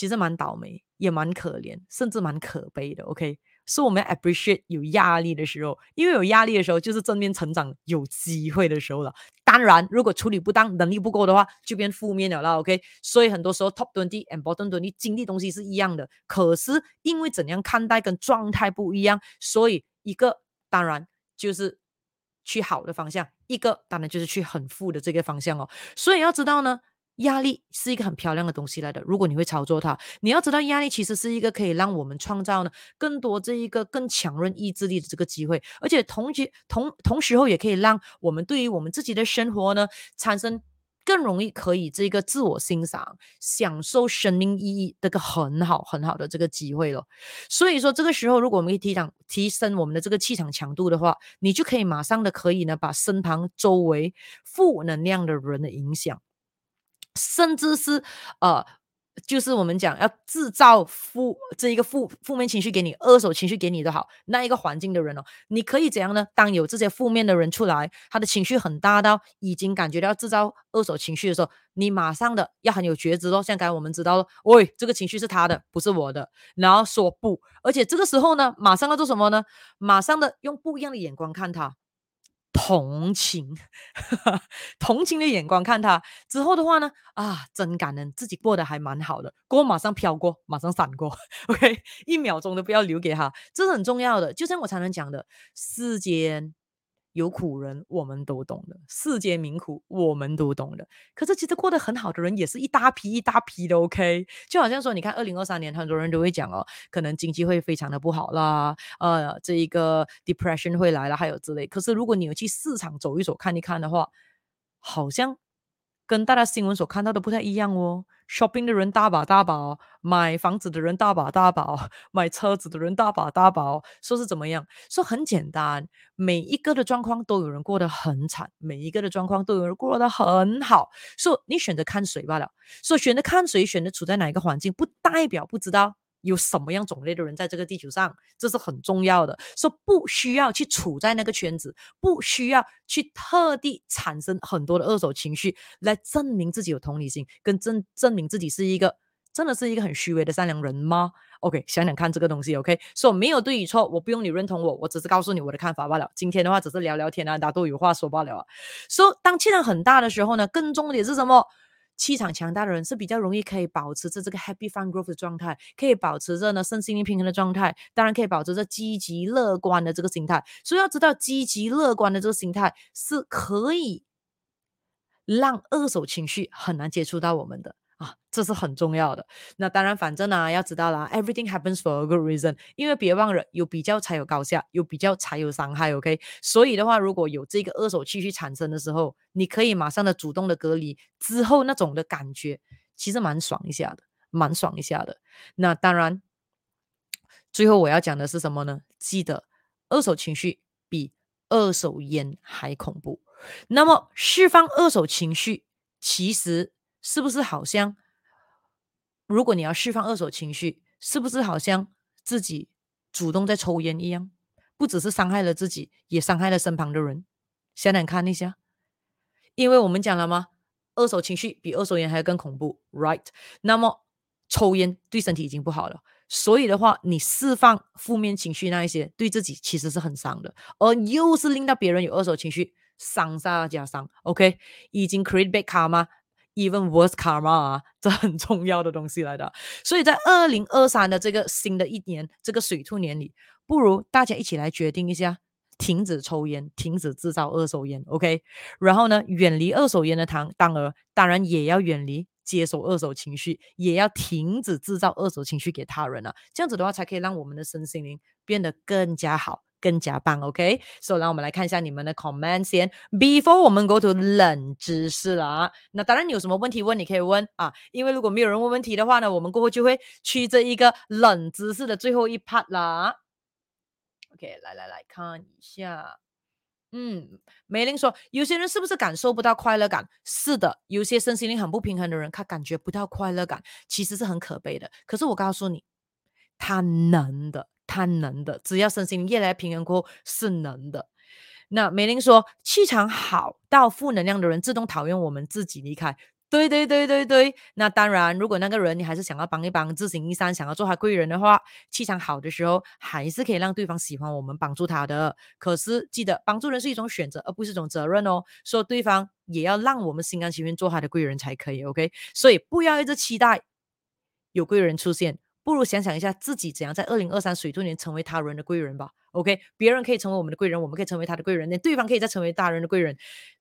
其实蛮倒霉，也蛮可怜，甚至蛮可悲的。OK。是我们要 appreciate 有压力的时候，因为有压力的时候就是正面成长有机会的时候了。当然，如果处理不当、能力不够的话，就变负面了啦。OK，所以很多时候 top twenty and bottom twenty 经历东西是一样的，可是因为怎样看待跟状态不一样，所以一个当然就是去好的方向，一个当然就是去很负的这个方向哦。所以要知道呢。压力是一个很漂亮的东西来的。如果你会操作它，你要知道压力其实是一个可以让我们创造呢更多这一个更强韧意志力的这个机会，而且同时同同时候也可以让我们对于我们自己的生活呢产生更容易可以这个自我欣赏、享受生命意义这个很好很好的这个机会了。所以说这个时候，如果我们可以提长提升我们的这个气场强度的话，你就可以马上的可以呢把身旁周围负能量的人的影响。甚至是呃，就是我们讲要制造负这一个负负面情绪给你，二手情绪给你的好，那一个环境的人哦，你可以怎样呢？当有这些负面的人出来，他的情绪很大到已经感觉到制造二手情绪的时候，你马上的要很有觉知咯。像刚才我们知道了，喂，这个情绪是他的，不是我的，然后说不，而且这个时候呢，马上要做什么呢？马上的用不一样的眼光看他。同情，同情的眼光看他之后的话呢，啊，真感恩自己过得还蛮好的，过马上飘过，马上闪过，OK，一秒钟都不要留给他，这是很重要的。就像我常常讲的，世间。有苦人，我们都懂的；世间民苦，我们都懂的。可是，其实过得很好的人也是一大批一大批的。OK，就好像说，你看，二零二三年，很多人都会讲哦，可能经济会非常的不好啦，呃，这一个 depression 会来了，还有之类。可是，如果你有去市场走一走、看一看的话，好像。跟大家新闻所看到的不太一样哦，shopping 的人大把大把，买房子的人大把大把，买车子的人大把大把，说是怎么样？说很简单，每一个的状况都有人过得很惨，每一个的状况都有人过得很好。说你选择看谁罢了，说选择看谁，选择处在哪一个环境，不代表不知道。有什么样种类的人在这个地球上，这是很重要的。说不需要去处在那个圈子，不需要去特地产生很多的二手情绪来证明自己有同理心，跟证证明自己是一个真的是一个很虚伪的善良人吗？OK，想想看这个东西。OK，说、so, 没有对与错，我不用你认同我，我只是告诉你我的看法罢了。今天的话只是聊聊天啊，大家都有话说罢了啊。说、当气量很大的时候呢，更重点是什么？气场强大的人是比较容易可以保持着这个 happy fun growth 的状态，可以保持着呢身心灵平衡的状态，当然可以保持着积极乐观的这个心态。所以要知道，积极乐观的这个心态是可以让二手情绪很难接触到我们的。啊，这是很重要的。那当然，反正呢、啊，要知道啦，everything happens for a good reason。因为别忘了，有比较才有高下，有比较才有伤害。OK，所以的话，如果有这个二手情绪产生的时候，你可以马上的主动的隔离，之后那种的感觉，其实蛮爽一下的，蛮爽一下的。那当然，最后我要讲的是什么呢？记得二手情绪比二手烟还恐怖。那么释放二手情绪，其实是不是好像，如果你要释放二手情绪，是不是好像自己主动在抽烟一样？不只是伤害了自己，也伤害了身旁的人。想想看一下，因为我们讲了吗？二手情绪比二手烟还要更恐怖，right？那么抽烟对身体已经不好了，所以的话，你释放负面情绪那一些，对自己其实是很伤的，而又是令到别人有二手情绪，伤上加伤。OK，已经 create bad Even worse karma 啊，这很重要的东西来的。所以在二零二三的这个新的一年，这个水兔年里。不如大家一起来决定一下，停止抽烟，停止制造二手烟，OK？然后呢，远离二手烟的糖当然，当然也要远离接受二手情绪，也要停止制造二手情绪给他人啊。这样子的话，才可以让我们的身心灵变得更加好，更加棒，OK？所以，让我们来看一下你们的 comment 先，before 我们 go to 冷知识了啊。那当然，你有什么问题问，你可以问啊，因为如果没有人问问题的话呢，我们过后就会去这一个冷知识的最后一 part 啦。OK，来来来看一下，嗯，梅玲说，有些人是不是感受不到快乐感？是的，有些身心灵很不平衡的人，他感觉不到快乐感，其实是很可悲的。可是我告诉你，他能的，他能的，只要身心越来越平衡过后，是能的。那美玲说，气场好到负能量的人自动讨厌我们，自己离开。对对对对对，那当然，如果那个人你还是想要帮一帮，自行一三，想要做他贵人的话，气场好的时候，还是可以让对方喜欢我们，帮助他的。可是记得，帮助人是一种选择，而不是一种责任哦。说对方也要让我们心甘情愿做他的贵人才可以，OK？所以不要一直期待有贵人出现，不如想想一下自己怎样在二零二三水兔年成为他人的贵人吧，OK？别人可以成为我们的贵人，我们可以成为他的贵人，那对方可以再成为大人的贵人。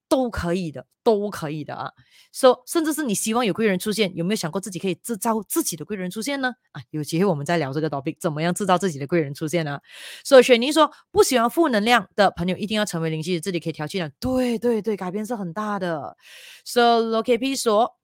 都可以的，都可以的啊。说、so，甚至是你希望有贵人出现，有没有想过自己可以制造自己的贵人出现呢？啊，有机会我们再聊这个 topic，怎么样制造自己的贵人出现呢？所以雪妮说，不喜欢负能量的朋友一定要成为灵气，自己可以调气的。对对对，改变是很大的。So LoKP 说，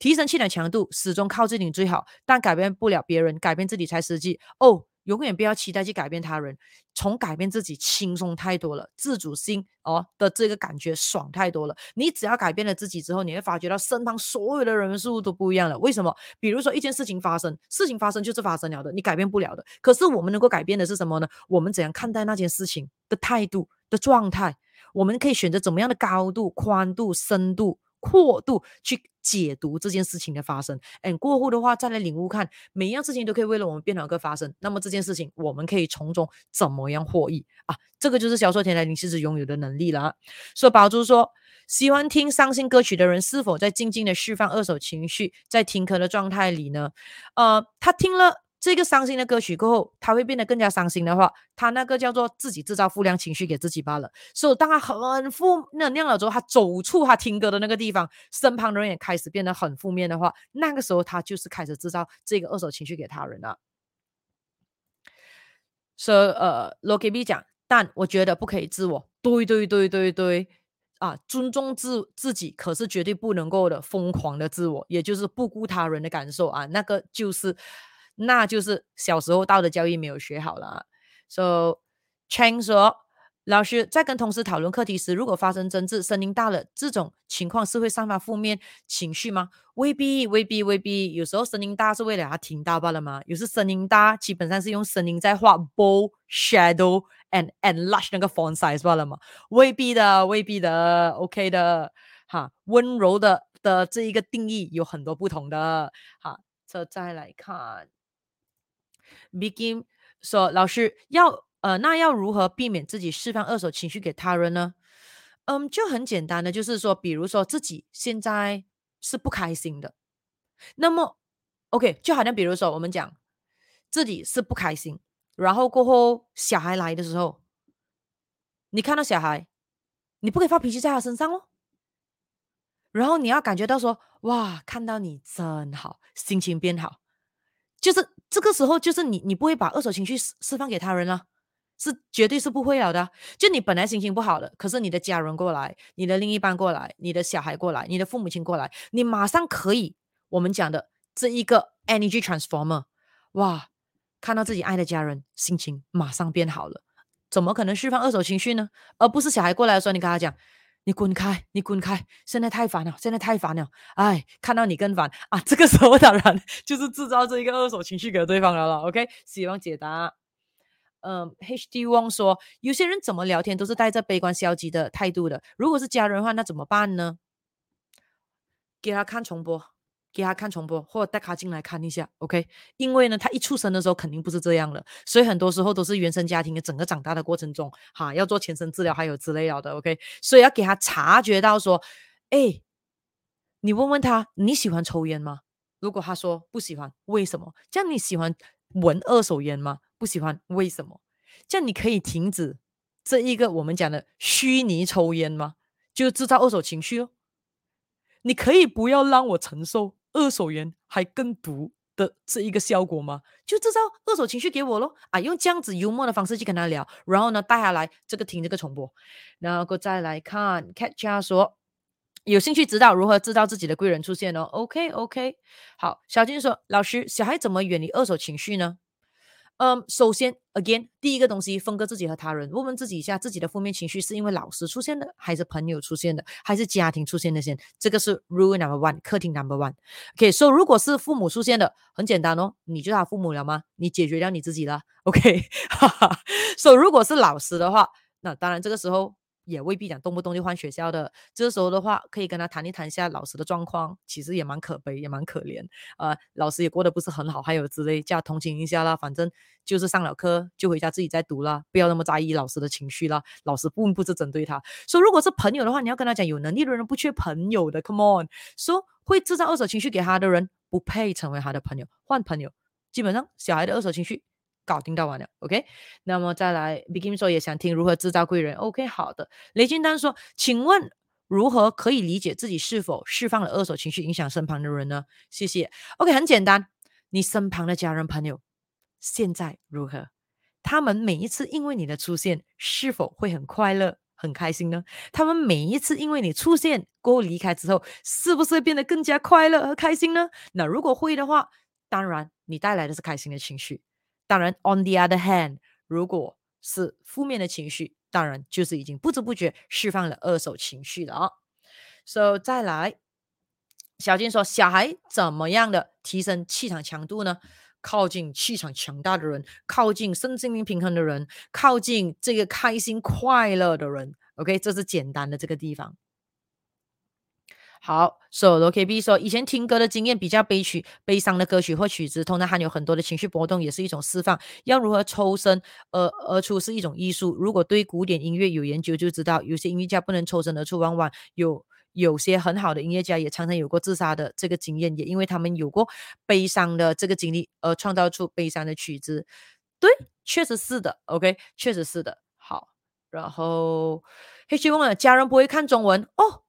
提升气的强度始终靠自己最好，但改变不了别人，改变自己才实际。哦、永远不要期待去改变他人，从改变自己轻松太多了，自主性哦的这个感觉爽太多了。你只要改变了自己之后，你会发觉到身旁所有的人事物都不一样了。为什么？比如说一件事情发生，事情发生就是发生了的，你改变不了的。可是我们能够改变的是什么呢？我们怎样看待那件事情的态度的状态，我们可以选择怎么样的高度、宽度、深度。阔度去解读这件事情的发生，嗯，过后的话再来领悟看，每一样事情都可以为了我们变好个发生。那么这件事情，我们可以从中怎么样获益啊？这个就是销售天才灵气师拥有的能力了。所以宝珠说，喜欢听伤心歌曲的人，是否在静静的释放二手情绪，在听歌的状态里呢？呃，他听了。这个伤心的歌曲过后，他会变得更加伤心的话，他那个叫做自己制造负量情绪给自己罢了。所以，当他很负能量了之后，他走出他听歌的那个地方，身旁的人也开始变得很负面的话，那个时候他就是开始制造这个二手情绪给他人了。所以，呃，LoKB 讲，但我觉得不可以自我，对对对对对，啊，尊重自自己，可是绝对不能够的疯狂的自我，也就是不顾他人的感受啊，那个就是。那就是小时候道德教育没有学好了。So Chang 说，老师在跟同事讨论课题时，如果发生争执，声音大了，这种情况是会散发负面情绪吗？未必，未必，未必。有时候声音大是为了他听到罢了吗？有时声音大基本上是用声音在画 bold shadow and and large 那个 font size 罢了吗？未必的，未必的，OK 的。哈，温柔的的这一个定义有很多不同的。好，这再来看。Begin 说：“老师要呃，那要如何避免自己释放二手情绪给他人呢？嗯，就很简单的，就是说，比如说自己现在是不开心的，那么 OK，就好像比如说我们讲自己是不开心，然后过后小孩来的时候，你看到小孩，你不可以发脾气在他身上哦，然后你要感觉到说，哇，看到你真好，心情变好。”就是这个时候，就是你，你不会把二手情绪释释放给他人了，是绝对是不会了的。就你本来心情不好的，可是你的家人过来，你的另一半过来，你的小孩过来，你的父母亲过来，你马上可以，我们讲的这一个 energy transformer，哇，看到自己爱的家人，心情马上变好了。怎么可能释放二手情绪呢？而不是小孩过来的时候，你跟他讲。你滚开！你滚开！现在太烦了，现在太烦了。哎，看到你更烦啊！这个时候 当然就是制造这一个二手情绪给对方了了。OK，希望解答。嗯，HD Wong 说，有些人怎么聊天都是带着悲观消极的态度的。如果是家人的话，那怎么办呢？给他看重播。给他看重播，或者带他进来看一下，OK？因为呢，他一出生的时候肯定不是这样的，所以很多时候都是原生家庭的整个长大的过程中，哈，要做全身治疗，还有之类的，OK？所以要给他察觉到说，哎，你问问他你喜欢抽烟吗？如果他说不喜欢，为什么？这样你喜欢闻二手烟吗？不喜欢，为什么？这样你可以停止这一个我们讲的虚拟抽烟吗？就制造二手情绪哦。你可以不要让我承受。二手烟还更毒的这一个效果吗？就制造二手情绪给我咯。啊！用这样子幽默的方式去跟他聊，然后呢，带下来这个听这个重播，然后过再来看 Catcha 说有兴趣知道如何制造自己的贵人出现哦。OK OK，好，小金说老师，小孩怎么远离二手情绪呢？嗯，首先，again，第一个东西，分割自己和他人，问问自己一下，自己的负面情绪是因为老师出现的，还是朋友出现的，还是家庭出现的先？这个是 rule number one，客厅 number one。OK，so 如果是父母出现的，很简单哦，你就是他父母了吗？你解决掉你自己了。OK，哈哈。so 如果是老师的话，那当然这个时候。也未必讲动不动就换学校的，这时候的话，可以跟他谈一谈一下老师的状况，其实也蛮可悲，也蛮可怜，呃，老师也过得不是很好，还有之类，叫同情一下啦。反正就是上了课就回家自己再读啦，不要那么在意老师的情绪啦。老师并不是针对他，说、如果是朋友的话，你要跟他讲，有能力的人不缺朋友的，Come on，说、会制造二手情绪给他的人不配成为他的朋友，换朋友。基本上小孩的二手情绪。搞定到完了，OK。那么再来，Begin 说也想听如何制造贵人，OK。好的，雷金丹说，请问如何可以理解自己是否释放了二手情绪，影响身旁的人呢？谢谢。OK，很简单，你身旁的家人朋友现在如何？他们每一次因为你的出现，是否会很快乐、很开心呢？他们每一次因为你出现过后离开之后，是不是变得更加快乐和开心呢？那如果会的话，当然你带来的是开心的情绪。当然，on the other hand，如果是负面的情绪，当然就是已经不知不觉释放了二手情绪了啊。So 再来，小金说，小孩怎么样的提升气场强度呢？靠近气场强大的人，靠近身心灵平衡的人，靠近这个开心快乐的人。OK，这是简单的这个地方。好，所以罗 KB 说，以前听歌的经验比较悲曲、悲伤的歌曲或曲子，通常含有很多的情绪波动，也是一种释放。要如何抽身而而出是一种艺术。如果对古典音乐有研究，就知道有些音乐家不能抽身而出，往往有有些很好的音乐家也常常有过自杀的这个经验，也因为他们有过悲伤的这个经历而创造出悲伤的曲子。对，确实是的。OK，确实是的。好，然后黑希望了家人不会看中文哦。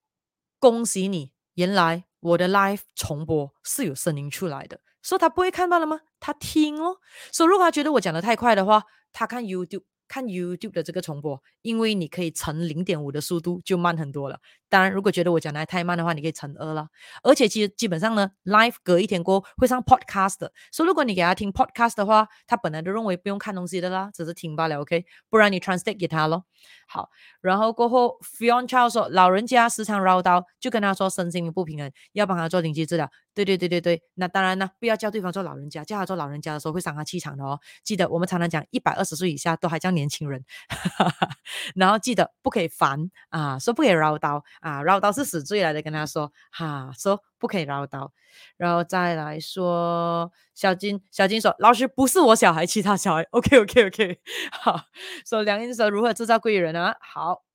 恭喜你！原来我的 live 重播是有声音出来的，说他不会看到了吗？他听哦。所以如果他觉得我讲的太快的话，他看 YouTube。看 YouTube 的这个重播，因为你可以乘零点五的速度就慢很多了。当然，如果觉得我讲的太慢的话，你可以乘二了。而且其实基本上呢，Live 隔一天过后会上 Podcast 的，所以如果你给他听 Podcast 的话，他本来都认为不用看东西的啦，只是听罢了，OK？不然你 Translate 给他咯。好，然后过后 Fion Charles 说，老人家时常唠叨，就跟他说身心不平衡，要帮他做灵气治疗。对对对对对，那当然呢，不要叫对方做老人家，叫他做老人家的时候会伤他气场的哦。记得我们常常讲，一百二十岁以下都还叫你年轻人，然后记得不可以烦啊，说不可以唠叨啊，唠叨是死罪来的，跟他说哈、啊，说不可以唠叨，然后再来说小金，小金说老师不是我小孩，其他小孩，OK OK OK，好，说梁英说如何制造贵人啊，好。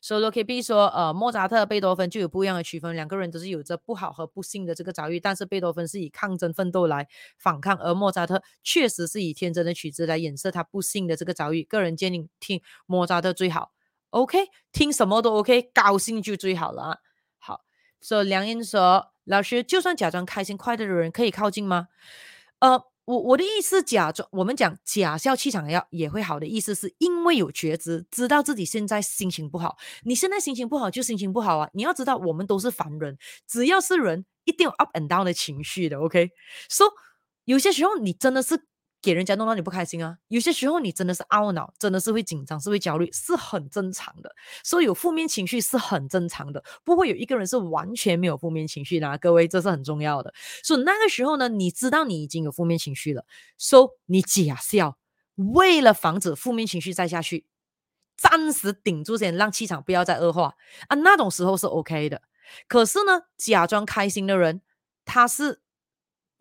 所以 OKB 说，呃，莫扎特、贝多芬就有不一样的区分，两个人都是有着不好和不幸的这个遭遇，但是贝多芬是以抗争奋斗来反抗，而莫扎特确实是以天真的曲子来掩饰他不幸的这个遭遇。个人建议听莫扎特最好，OK，听什么都 OK，高兴就最好了啊。好，所以梁英说，老师，就算假装开心快乐的人可以靠近吗？呃。我我的意思，假装我们讲假笑气场要也会好的意思，是因为有觉知，知道自己现在心情不好。你现在心情不好就心情不好啊！你要知道，我们都是凡人，只要是人，一定有 up and down 的情绪的。OK，so 有些时候你真的是给人家弄到你不开心啊。有些时候你真的是懊恼，真的是会紧张，是会焦虑，是很正常的。所以有负面情绪是很正常的，不会有一个人是完全没有负面情绪的啊。各位，这是很重要的。所以那个时候呢，你知道你已经有负面情绪了，所以你假笑，为了防止负面情绪再下去，暂时顶住先，让气场不要再恶化啊。那种时候是 OK 的。可是呢，假装开心的人，他是。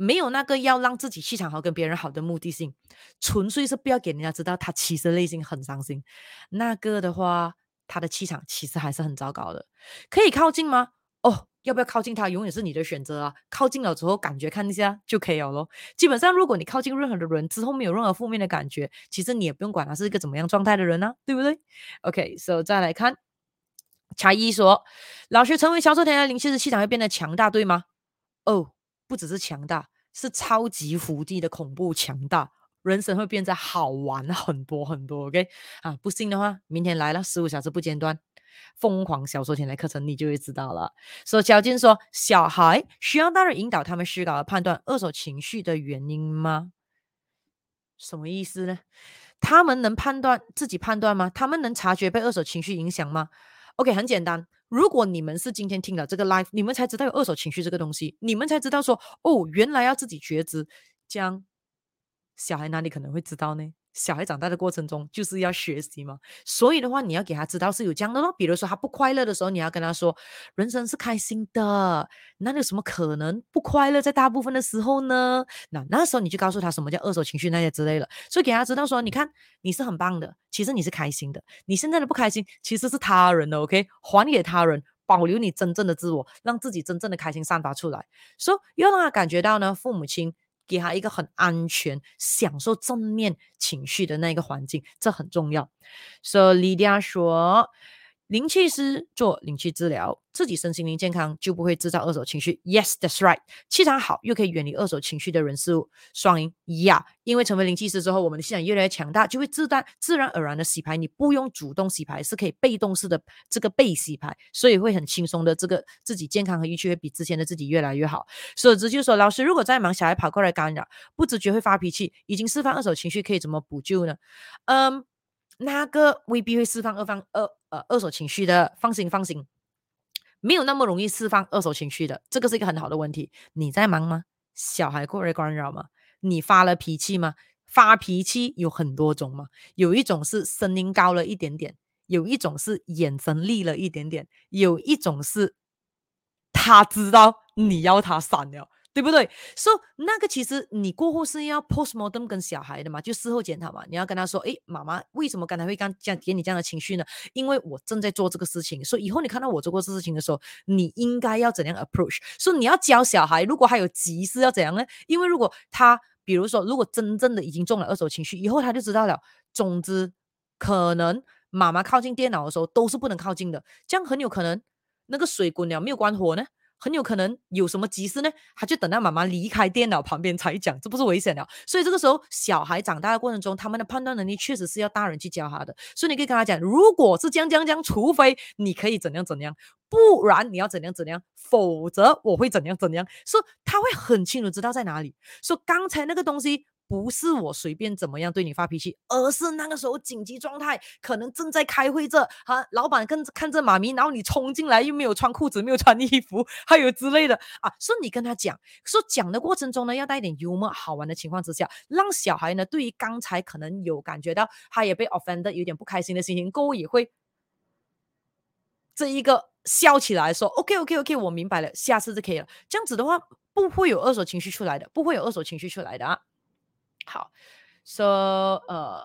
没有那个要让自己气场好、跟别人好的目的性，纯粹是不要给人家知道他其实内心很伤心。那个的话，他的气场其实还是很糟糕的。可以靠近吗？哦，要不要靠近他，永远是你的选择啊。靠近了之后，感觉看一下就可以了咯。基本上，如果你靠近任何的人之后没有任何负面的感觉，其实你也不用管他是一个怎么样状态的人啊，对不对？OK，so 再来看，查一说，老师成为销售天的灵气的，气场会变得强大，对吗？哦。不只是强大，是超级福地的恐怖强大，人生会变得好玩很多很多。OK 啊，不信的话，明天来了十五小时不间断，疯狂小说天来课程，你就会知道了。所以小金说，小孩需要大人引导他们思考和判断二手情绪的原因吗？什么意思呢？他们能判断自己判断吗？他们能察觉被二手情绪影响吗？OK，很简单。如果你们是今天听了这个 live，你们才知道有二手情绪这个东西，你们才知道说，哦，原来要自己觉知。这样，小孩哪里可能会知道呢？小孩长大的过程中就是要学习嘛，所以的话，你要给他知道是有这样的咯。比如说他不快乐的时候，你要跟他说，人生是开心的，那有什么可能不快乐？在大部分的时候呢，那那时候你就告诉他什么叫二手情绪那些之类的，所以给他知道说，你看你是很棒的，其实你是开心的，你现在的不开心其实是他人的，OK，还给他人，保留你真正的自我，让自己真正的开心散发出来，所以要让他感觉到呢，父母亲。给他一个很安全、享受正面情绪的那个环境，这很重要。所以，李佳说。灵气师做灵气治疗，自己身心灵健康就不会制造二手情绪。Yes, that's right。气场好又可以远离二手情绪的人事物，双赢。Yeah，因为成为灵气师之后，我们的气场越来越强大，就会自带自然而然的洗牌。你不用主动洗牌，是可以被动式的这个被洗牌，所以会很轻松的。这个自己健康和运气会比之前的自己越来越好。所以这就是说，老师如果在忙，小孩跑过来干扰，不自觉会发脾气，已经释放二手情绪，可以怎么补救呢？嗯。那个未必会释放二方二呃二手情绪的，放心放心，没有那么容易释放二手情绪的，这个是一个很好的问题。你在忙吗？小孩过来干扰吗？你发了脾气吗？发脾气有很多种嘛，有一种是声音高了一点点，有一种是眼神厉了一点点，有一种是他知道你要他闪了。对不对？so, 那个其实你过后是要 postmortem 跟小孩的嘛，就事后检讨嘛。你要跟他说，诶，妈妈为什么刚才会这样给你这样的情绪呢？因为我正在做这个事情，所以以后你看到我做过这事情的时候，你应该要怎样 approach？所以你要教小孩，如果还有急事要怎样呢？因为如果他，比如说，如果真正的已经中了二手情绪，以后他就知道了。总之，可能妈妈靠近电脑的时候都是不能靠近的，这样很有可能那个水滚了没有关火呢。很有可能有什么急事呢？他就等到妈妈离开电脑旁边才讲，这不是危险了。所以这个时候，小孩长大的过程中，他们的判断能力确实是要大人去教他的。所以你可以跟他讲，如果是将将将，除非你可以怎样怎样，不然你要怎样怎样，否则我会怎样怎样。所以他会很清楚知道在哪里。说刚才那个东西。不是我随便怎么样对你发脾气，而是那个时候紧急状态，可能正在开会这，哈，老板跟看着妈咪，然后你冲进来又没有穿裤子，没有穿衣服，还有之类的啊，所以你跟他讲，说讲的过程中呢，要带一点幽默好玩的情况之下，让小孩呢对于刚才可能有感觉到他也被 offended 有点不开心的心情，过后也会这一个笑起来说 OK OK OK，我明白了，下次就可以了。这样子的话不会有二手情绪出来的，不会有二手情绪出来的啊。好，so, 呃，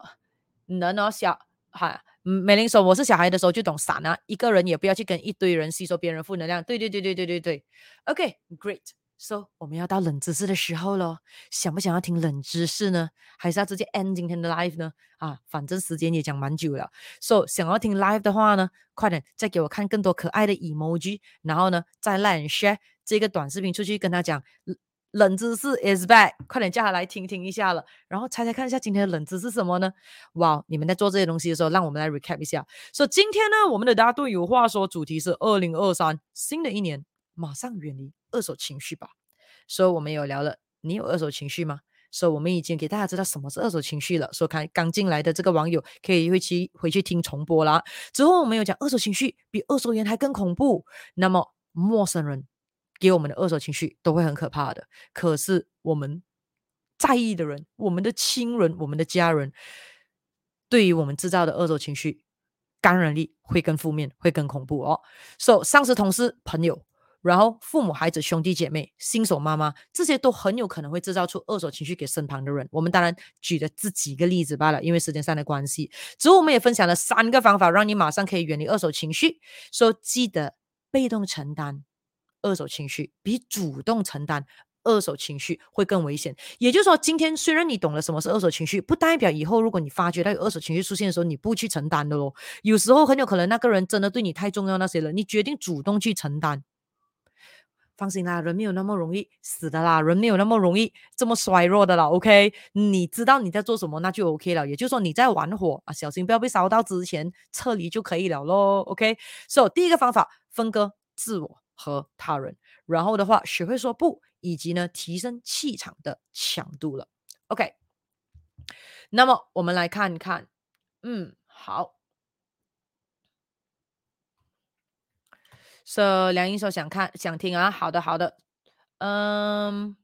能哦，小哈，美玲说我是小孩的时候就懂闪啊，一个人也不要去跟一堆人吸收别人负能量。对对对对对对对，OK，Great，、so 我们要到冷知识的时候咯，想不想要听冷知识呢？还是要直接 end 今天的 live 呢？啊，反正时间也讲蛮久了，so 想要听 live 的话呢，快点再给我看更多可爱的 emoji，然后呢再 like share 这个短视频出去跟他讲。冷知识 is back，快点叫他来听听一下了，然后猜猜看一下今天的冷知识是什么呢？哇，你们在做这些东西的时候，让我们来 recap 一下。所以今天呢，我们的大家都有话说，主题是二零二三新的一年，马上远离二手情绪吧。所以我们有聊了，你有二手情绪吗？所以我们已经给大家知道什么是二手情绪了。所以看刚进来的这个网友可以回去回去听重播啦。之后我们有讲二手情绪比二手烟还更恐怖。那么陌生人给我们的二手情绪都会很可怕的。可是我们在意的人，我们的亲人，我们的家人，对于我们制造的二手情绪，感染力会更负面，会更恐怖哦。所以上司、同事、朋友。然后，父母、孩子、兄弟姐妹、新手妈妈，这些都很有可能会制造出二手情绪给身旁的人。我们当然举了这几个例子罢了，因为时间上的关系。之后我们也分享了三个方法，让你马上可以远离二手情绪。说、记得被动承担二手情绪，比主动承担二手情绪会更危险。也就是说，今天虽然你懂了什么是二手情绪，不代表以后如果你发觉到有二手情绪出现的时候，你不去承担的咯。有时候很有可能那个人真的对你太重要那些了，你决定主动去承担。放心啦，人没有那么容易死的啦，人没有那么容易这么衰弱的啦。OK，你知道你在做什么，那就 OK 了。也就是说你在玩火啊，小心不要被烧到之前撤离就可以了咯。OK，So，第一个方法分割自我和他人，然后的话学会说不，以及呢提升气场的强度了。OK，那么我们来看看，嗯，好。说梁英说想看想听啊，好的好的，嗯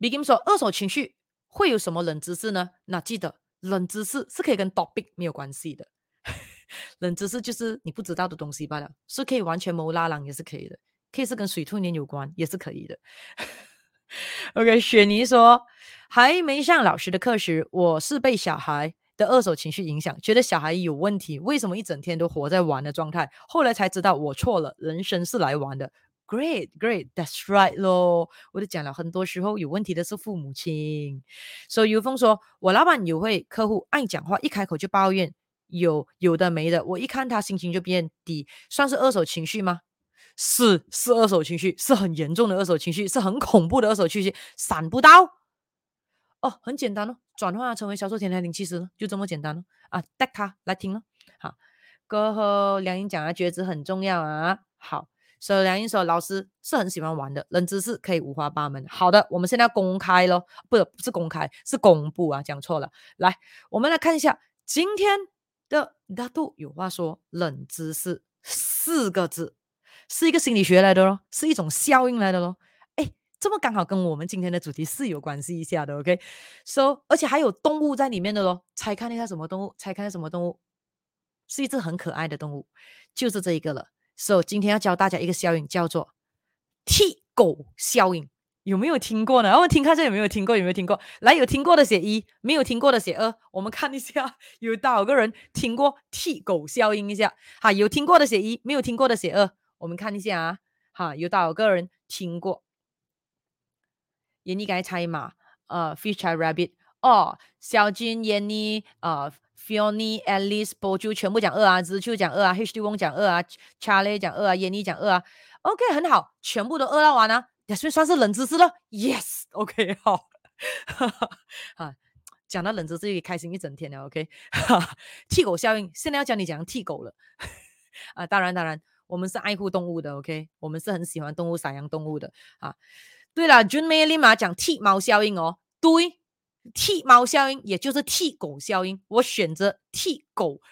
，Begin 说二手情绪会有什么冷知识呢？那记得冷知识是可以跟 topic 没有关系的，冷知识就是你不知道的东西罢了，是可以完全没拉郎也是可以的，可以是跟水兔年有关也是可以的。OK，雪妮说还没上老师的课时，我是被小孩。的二手情绪影响，觉得小孩有问题，为什么一整天都活在玩的状态？后来才知道我错了，人生是来玩的。Great, great, that's right 咯。我就讲了，很多时候有问题的是父母亲。所以有风说，我老板有位客户爱讲话，一开口就抱怨，有有的没的。我一看他心情就变低，算是二手情绪吗？是，是二手情绪，是很严重的二手情绪，是很恐怖的二手情绪，闪不到。哦，很简单哦。转化成为销售天才灵气师，就这么简单了啊！带他来听了，好，过后梁英讲啊，觉知很重要啊。好，所以梁英说，老师是很喜欢玩的，冷知识可以五花八门。好的，我们现在要公开咯，不是，不是公开，是公布啊，讲错了。来，我们来看一下今天的大度有话说，冷知识四个字，是一个心理学来的咯，是一种效应来的咯。哎这么刚好跟我们今天的主题是有关系一下的，OK？So，而且还有动物在里面的咯，猜看一下什么动物？猜看什么动物？是一只很可爱的动物，就是这一个了。So，今天要教大家一个效应，叫做替狗效应，有没有听过呢？我们听看这有没有听过？有没有听过？来，有听过的写一，没有听过的写二。我们看一下有多少个人听过替狗效应一下。哈，有听过的写一，没有听过的写二。我们看一下啊，哈，有多少个人听过？闫妮该猜嘛？呃，Fish Chay Rabbit 哦，小军、闫妮、呃，Fiona、Alice、波就全部讲二啊，子秋讲二啊，H D 翁讲二啊，Charlie 讲二啊，闫妮讲二啊，OK 很好，全部都二到完啊，也算算是冷知识了，Yes，OK、okay, 好，哈，讲到冷知识可以开心一整天了，OK，替狗效应，现在要教你讲替狗了，啊，当然当然，我们是爱护动物的，OK，我们是很喜欢动物、散养动物的，啊。对了，June May 立马讲替猫效应哦，对，替猫效应也就是替狗效应，我选择替狗。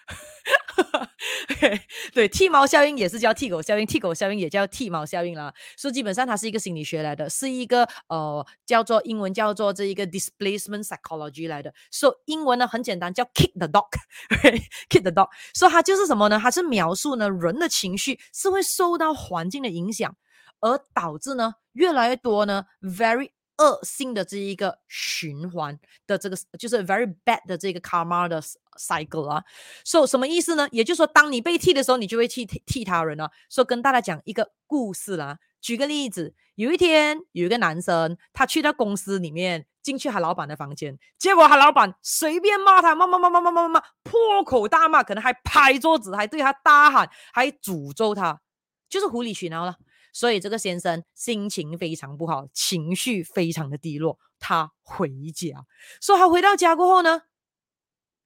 对，剃毛效应也是叫剃狗效应，剃狗效应也叫剃毛效应啦。所以基本上它是一个心理学来的，是一个呃叫做英文叫做这一个 displacement psychology 来的。所以英文呢很简单，叫 kick the dog，kick the dog。所以它就是什么呢？它是描述呢人的情绪是会受到环境的影响。而导致呢，越来越多呢，very 恶性的这一个循环的这个，就是 very bad 的这个 karma 的 cycle 啊。所以什么意思呢？也就是说，当你被替的时候，你就会替替他人啊。所以跟大家讲一个故事啦。举个例子，有一天有一个男生，他去到公司里面，进去他老板的房间，结果他老板随便骂他，骂骂骂骂骂骂骂，破口大骂，可能还拍桌子，还对他大喊，还诅咒他，就是无理取闹了。所以这个先生心情非常不好，情绪非常的低落。他回家，说他回到家过后呢，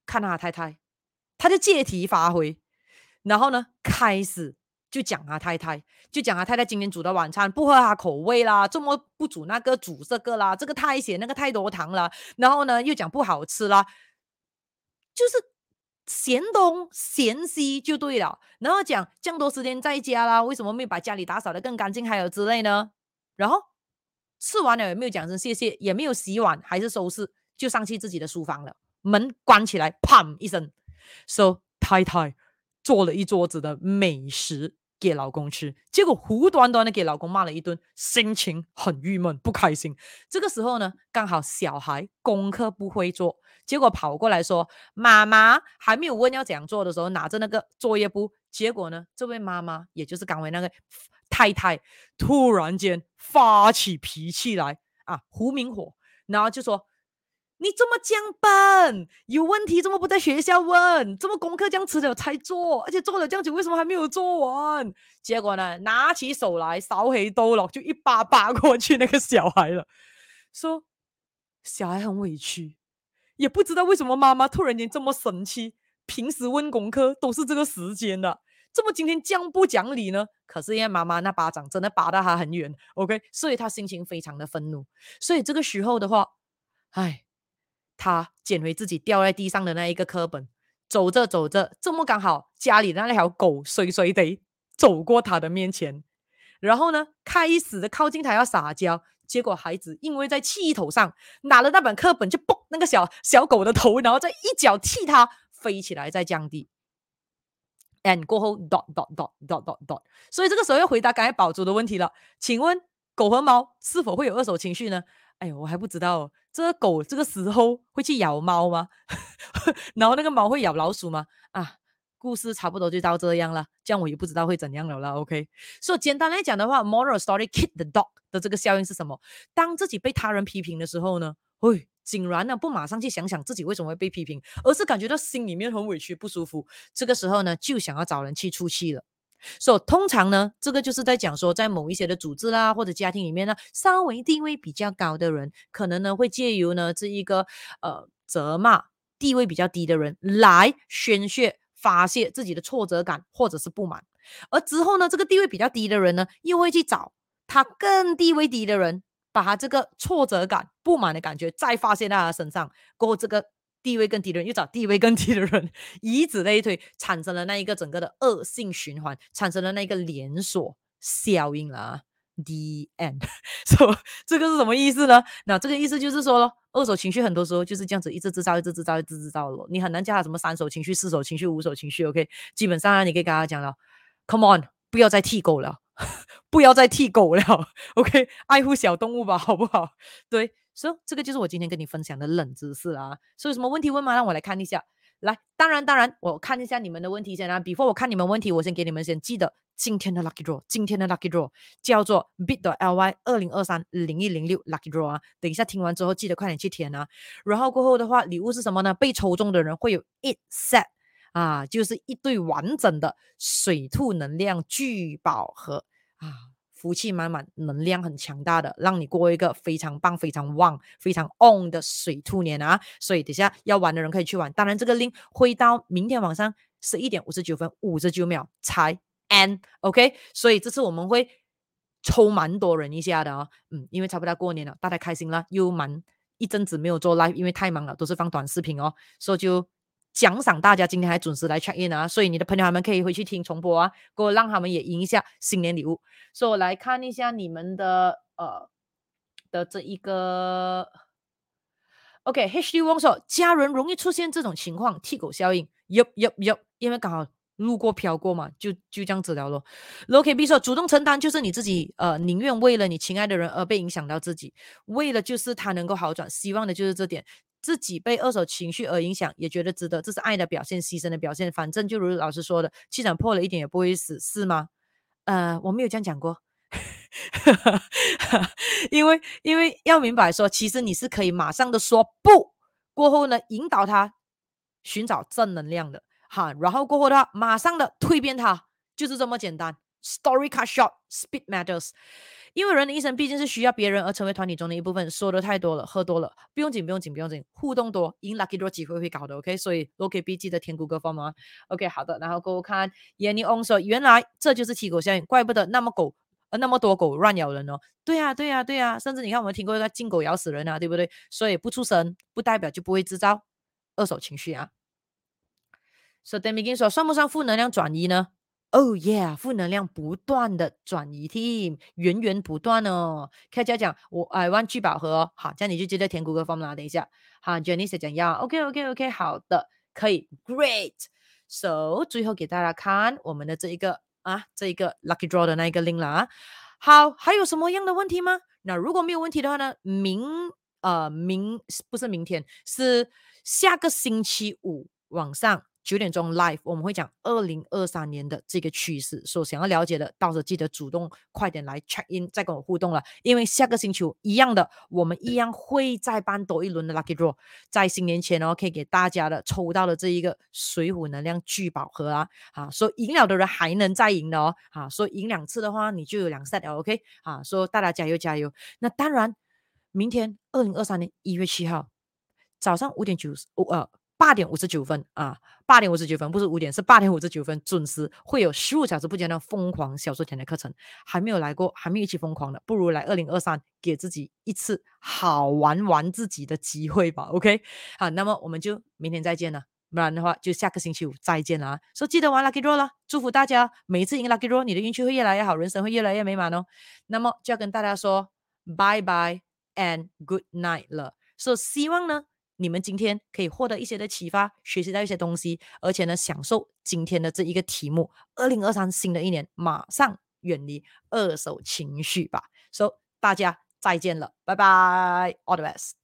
看他太太，他就借题发挥，然后呢开始就讲他太太，就讲他太太今天煮的晚餐不合他口味啦，这么不煮那个煮这个啦，这个太咸，那个太多糖了，然后呢又讲不好吃啦，就是嫌东嫌西就对了，然后讲这么多时间在家啦，为什么没有把家里打扫得更干净，还有之类呢？然后吃完了也没有讲声谢谢，也没有洗碗，还是收拾，就上去自己的书房了，门关起来，砰一声，说太太做了一桌子的美食。给老公吃，结果胡端端的给老公骂了一顿，心情很郁闷，不开心。这个时候呢，刚好小孩功课不会做，结果跑过来说：“妈妈还没有问要怎样做的时候，拿着那个作业簿。”结果呢，这位妈妈也就是刚才那个太太，突然间发起脾气来啊，胡明火，然后就说。你这么讲笨，有问题怎么不在学校问？这么功课这样迟了才做，而且做了这样久，为什么还没有做完？结果呢，拿起手来扫黑兜了，就一巴巴过去那个小孩了，说小孩很委屈，也不知道为什么妈妈突然间这么生气。平时问功课都是这个时间的，怎么今天讲不讲理呢？可是因为妈妈那巴掌真的巴得他很远，OK，所以他心情非常的愤怒。所以这个时候的话，唉。他捡回自己掉在地上的那一个课本，走着走着，这么刚好家里那条狗衰衰的走过他的面前，然后呢，开始的靠近他要撒娇，结果孩子因为在气头上拿了那本课本就嘣那个小小狗的头，然后再一脚踢它飞起来再降低，and 过后 dot dot dot dot dot dot，所以这个时候要回答刚才宝珠的问题了，请问狗和猫是否会有二手情绪呢？哎呦，我还不知道。这个狗这个时候会去咬猫吗？然后那个猫会咬老鼠吗？啊，故事差不多就到这样了。这样我也不知道会怎样了啦。OK，所以简单来讲的话，moral story kick the dog 的这个效应是什么？当自己被他人批评的时候呢，会竟然呢不马上去想想自己为什么会被批评，而是感觉到心里面很委屈不舒服。这个时候呢，就想要找人去出气了。所以通常呢，这个就是在讲说，在某一些的组织啦或者家庭里面呢，稍微地位比较高的人，可能呢会借由呢这一个呃责骂地位比较低的人来宣泄发泄自己的挫折感或者是不满，而之后呢，这个地位比较低的人呢，又会去找他更地位低的人，把他这个挫折感、不满的感觉再发泄在他身上，过后这个。地位更低的人又找地位更低的人，以此类推，产生了那一个整个的恶性循环，产生了那一个连锁效应了。The end，说、这个是什么意思呢？那这个意思就是说咯，二手情绪很多时候就是这样子，一直制造，一直制造，一直制造咯。你很难叫他什么三手情绪、四手情绪、五手情绪。OK，基本上你可以跟他讲了，Come on，不要再替狗了，不要再替狗了。OK，爱护小动物吧，好不好？对。所、so, 这个就是我今天跟你分享的冷知识啊！所以什么问题问吗？让我来看一下。来，当然当然，我看一下你们的问题先啊。Before 我看你们问题，我先给你们先记得今天的 lucky draw，今天的 lucky draw 叫做 bit.ly 二零二三零一零六 lucky draw 啊。等一下听完之后，记得快点去填啊。然后过后的话，礼物是什么呢？被抽中的人会有一 set 啊，就是一对完整的水兔能量聚宝盒啊。福气满满，能量很强大的，让你过一个非常棒、非常旺、非常 on 的水兔年啊！所以等下要玩的人可以去玩。当然，这个 link 会到明天晚上十一点五十九分五十九秒才 end，OK？所以这次我们会抽蛮多人一下的哦，嗯，因为差不多过年了，大家开心了，又蛮一阵子没有做 live，因为太忙了，都是放短视频哦，所以就。奖赏大家今天还准时来 check in 啊，所以你的朋友他们可以回去听重播啊，给我让他们也赢一下新年礼物。所以我来看一下你们的呃的这一个，OK，HD 王说家人容易出现这种情况，替狗效应，yup yup yup，因为刚好路过飘过嘛，就就这样子了咯。OKB 说主动承担就是你自己，呃，宁愿为了你亲爱的人而被影响到自己，为了就是他能够好转，希望的就是这点。自己被二手情绪而影响，也觉得值得，这是爱的表现，牺牲的表现。反正就如老师说的，气场破了一点也不会死，是吗？呃，我没有这样讲过，因为因为要明白说，其实你是可以马上的说不，过后呢，引导他寻找正能量的，哈，然后过后的话，马上的蜕变他，就是这么简单。Story cut short, speed matters。因为人的一生毕竟是需要别人而成为团体中的一部分。说的太多了，喝多了，不用紧，不用紧，不用紧。互动多，赢 lucky draw 机会会高的。OK，所以 OK B 记得填 Google Form 啊。OK，好的，然后给我看 Yanny On 说，原来这就是七狗效应，怪不得那么狗呃那么多狗乱咬人哦。对呀、啊，对呀、啊，对呀、啊，甚至你看我们听过一个禁狗咬死人啊，对不对？所以不出声不代表就不会制造二手情绪啊。So then begin 说，算不算负能量转移呢？Oh yeah，负能量不断的转移，team 源源不断哦。开家讲我 I want 聚宝盒，哦，好，这样你就接着填 Google Form 啦。等一下，好，Jenny 是讲要，OK OK OK，好的，可以，Great。So 最后给大家看我们的这一个啊，这一个 Lucky Draw 的那一个 link 啦。好，还有什么样的问题吗？那如果没有问题的话呢，明呃明不是明天，是下个星期五晚上。九点钟 live，我们会讲二零二三年的这个趋势，所以想要了解的，到时候记得主动快点来 check in，再跟我互动了。因为下个星期五一样的，我们一样会再办多一轮的 lucky draw，在新年前哦，可以给大家的抽到的这一个水浒能量聚宝盒啊，啊，说赢了的人还能再赢的哦，啊，说赢两次的话，你就有两 set 了，OK，啊，说大家加油加油。那当然，明天二零二三年一月七号早上五点九十五呃。八点五十九分啊，八点五十九分不是五点，是八点五十九分准时会有十五小时不间断疯狂销售甜的课程，还没有来过，还没有一起疯狂的，不如来二零二三，给自己一次好玩玩自己的机会吧。OK，好，那么我们就明天再见了，不然的话就下个星期五再见了啊。说记得玩 Lucky Draw 了，祝福大家每一次赢 Lucky Draw，你的运气会越来越好，人生会越来越美满哦。那么就要跟大家说拜拜 and good night 了，说希望呢。你们今天可以获得一些的启发，学习到一些东西，而且呢，享受今天的这一个题目。二零二三新的一年，马上远离二手情绪吧。So，大家再见了，拜拜，All the best。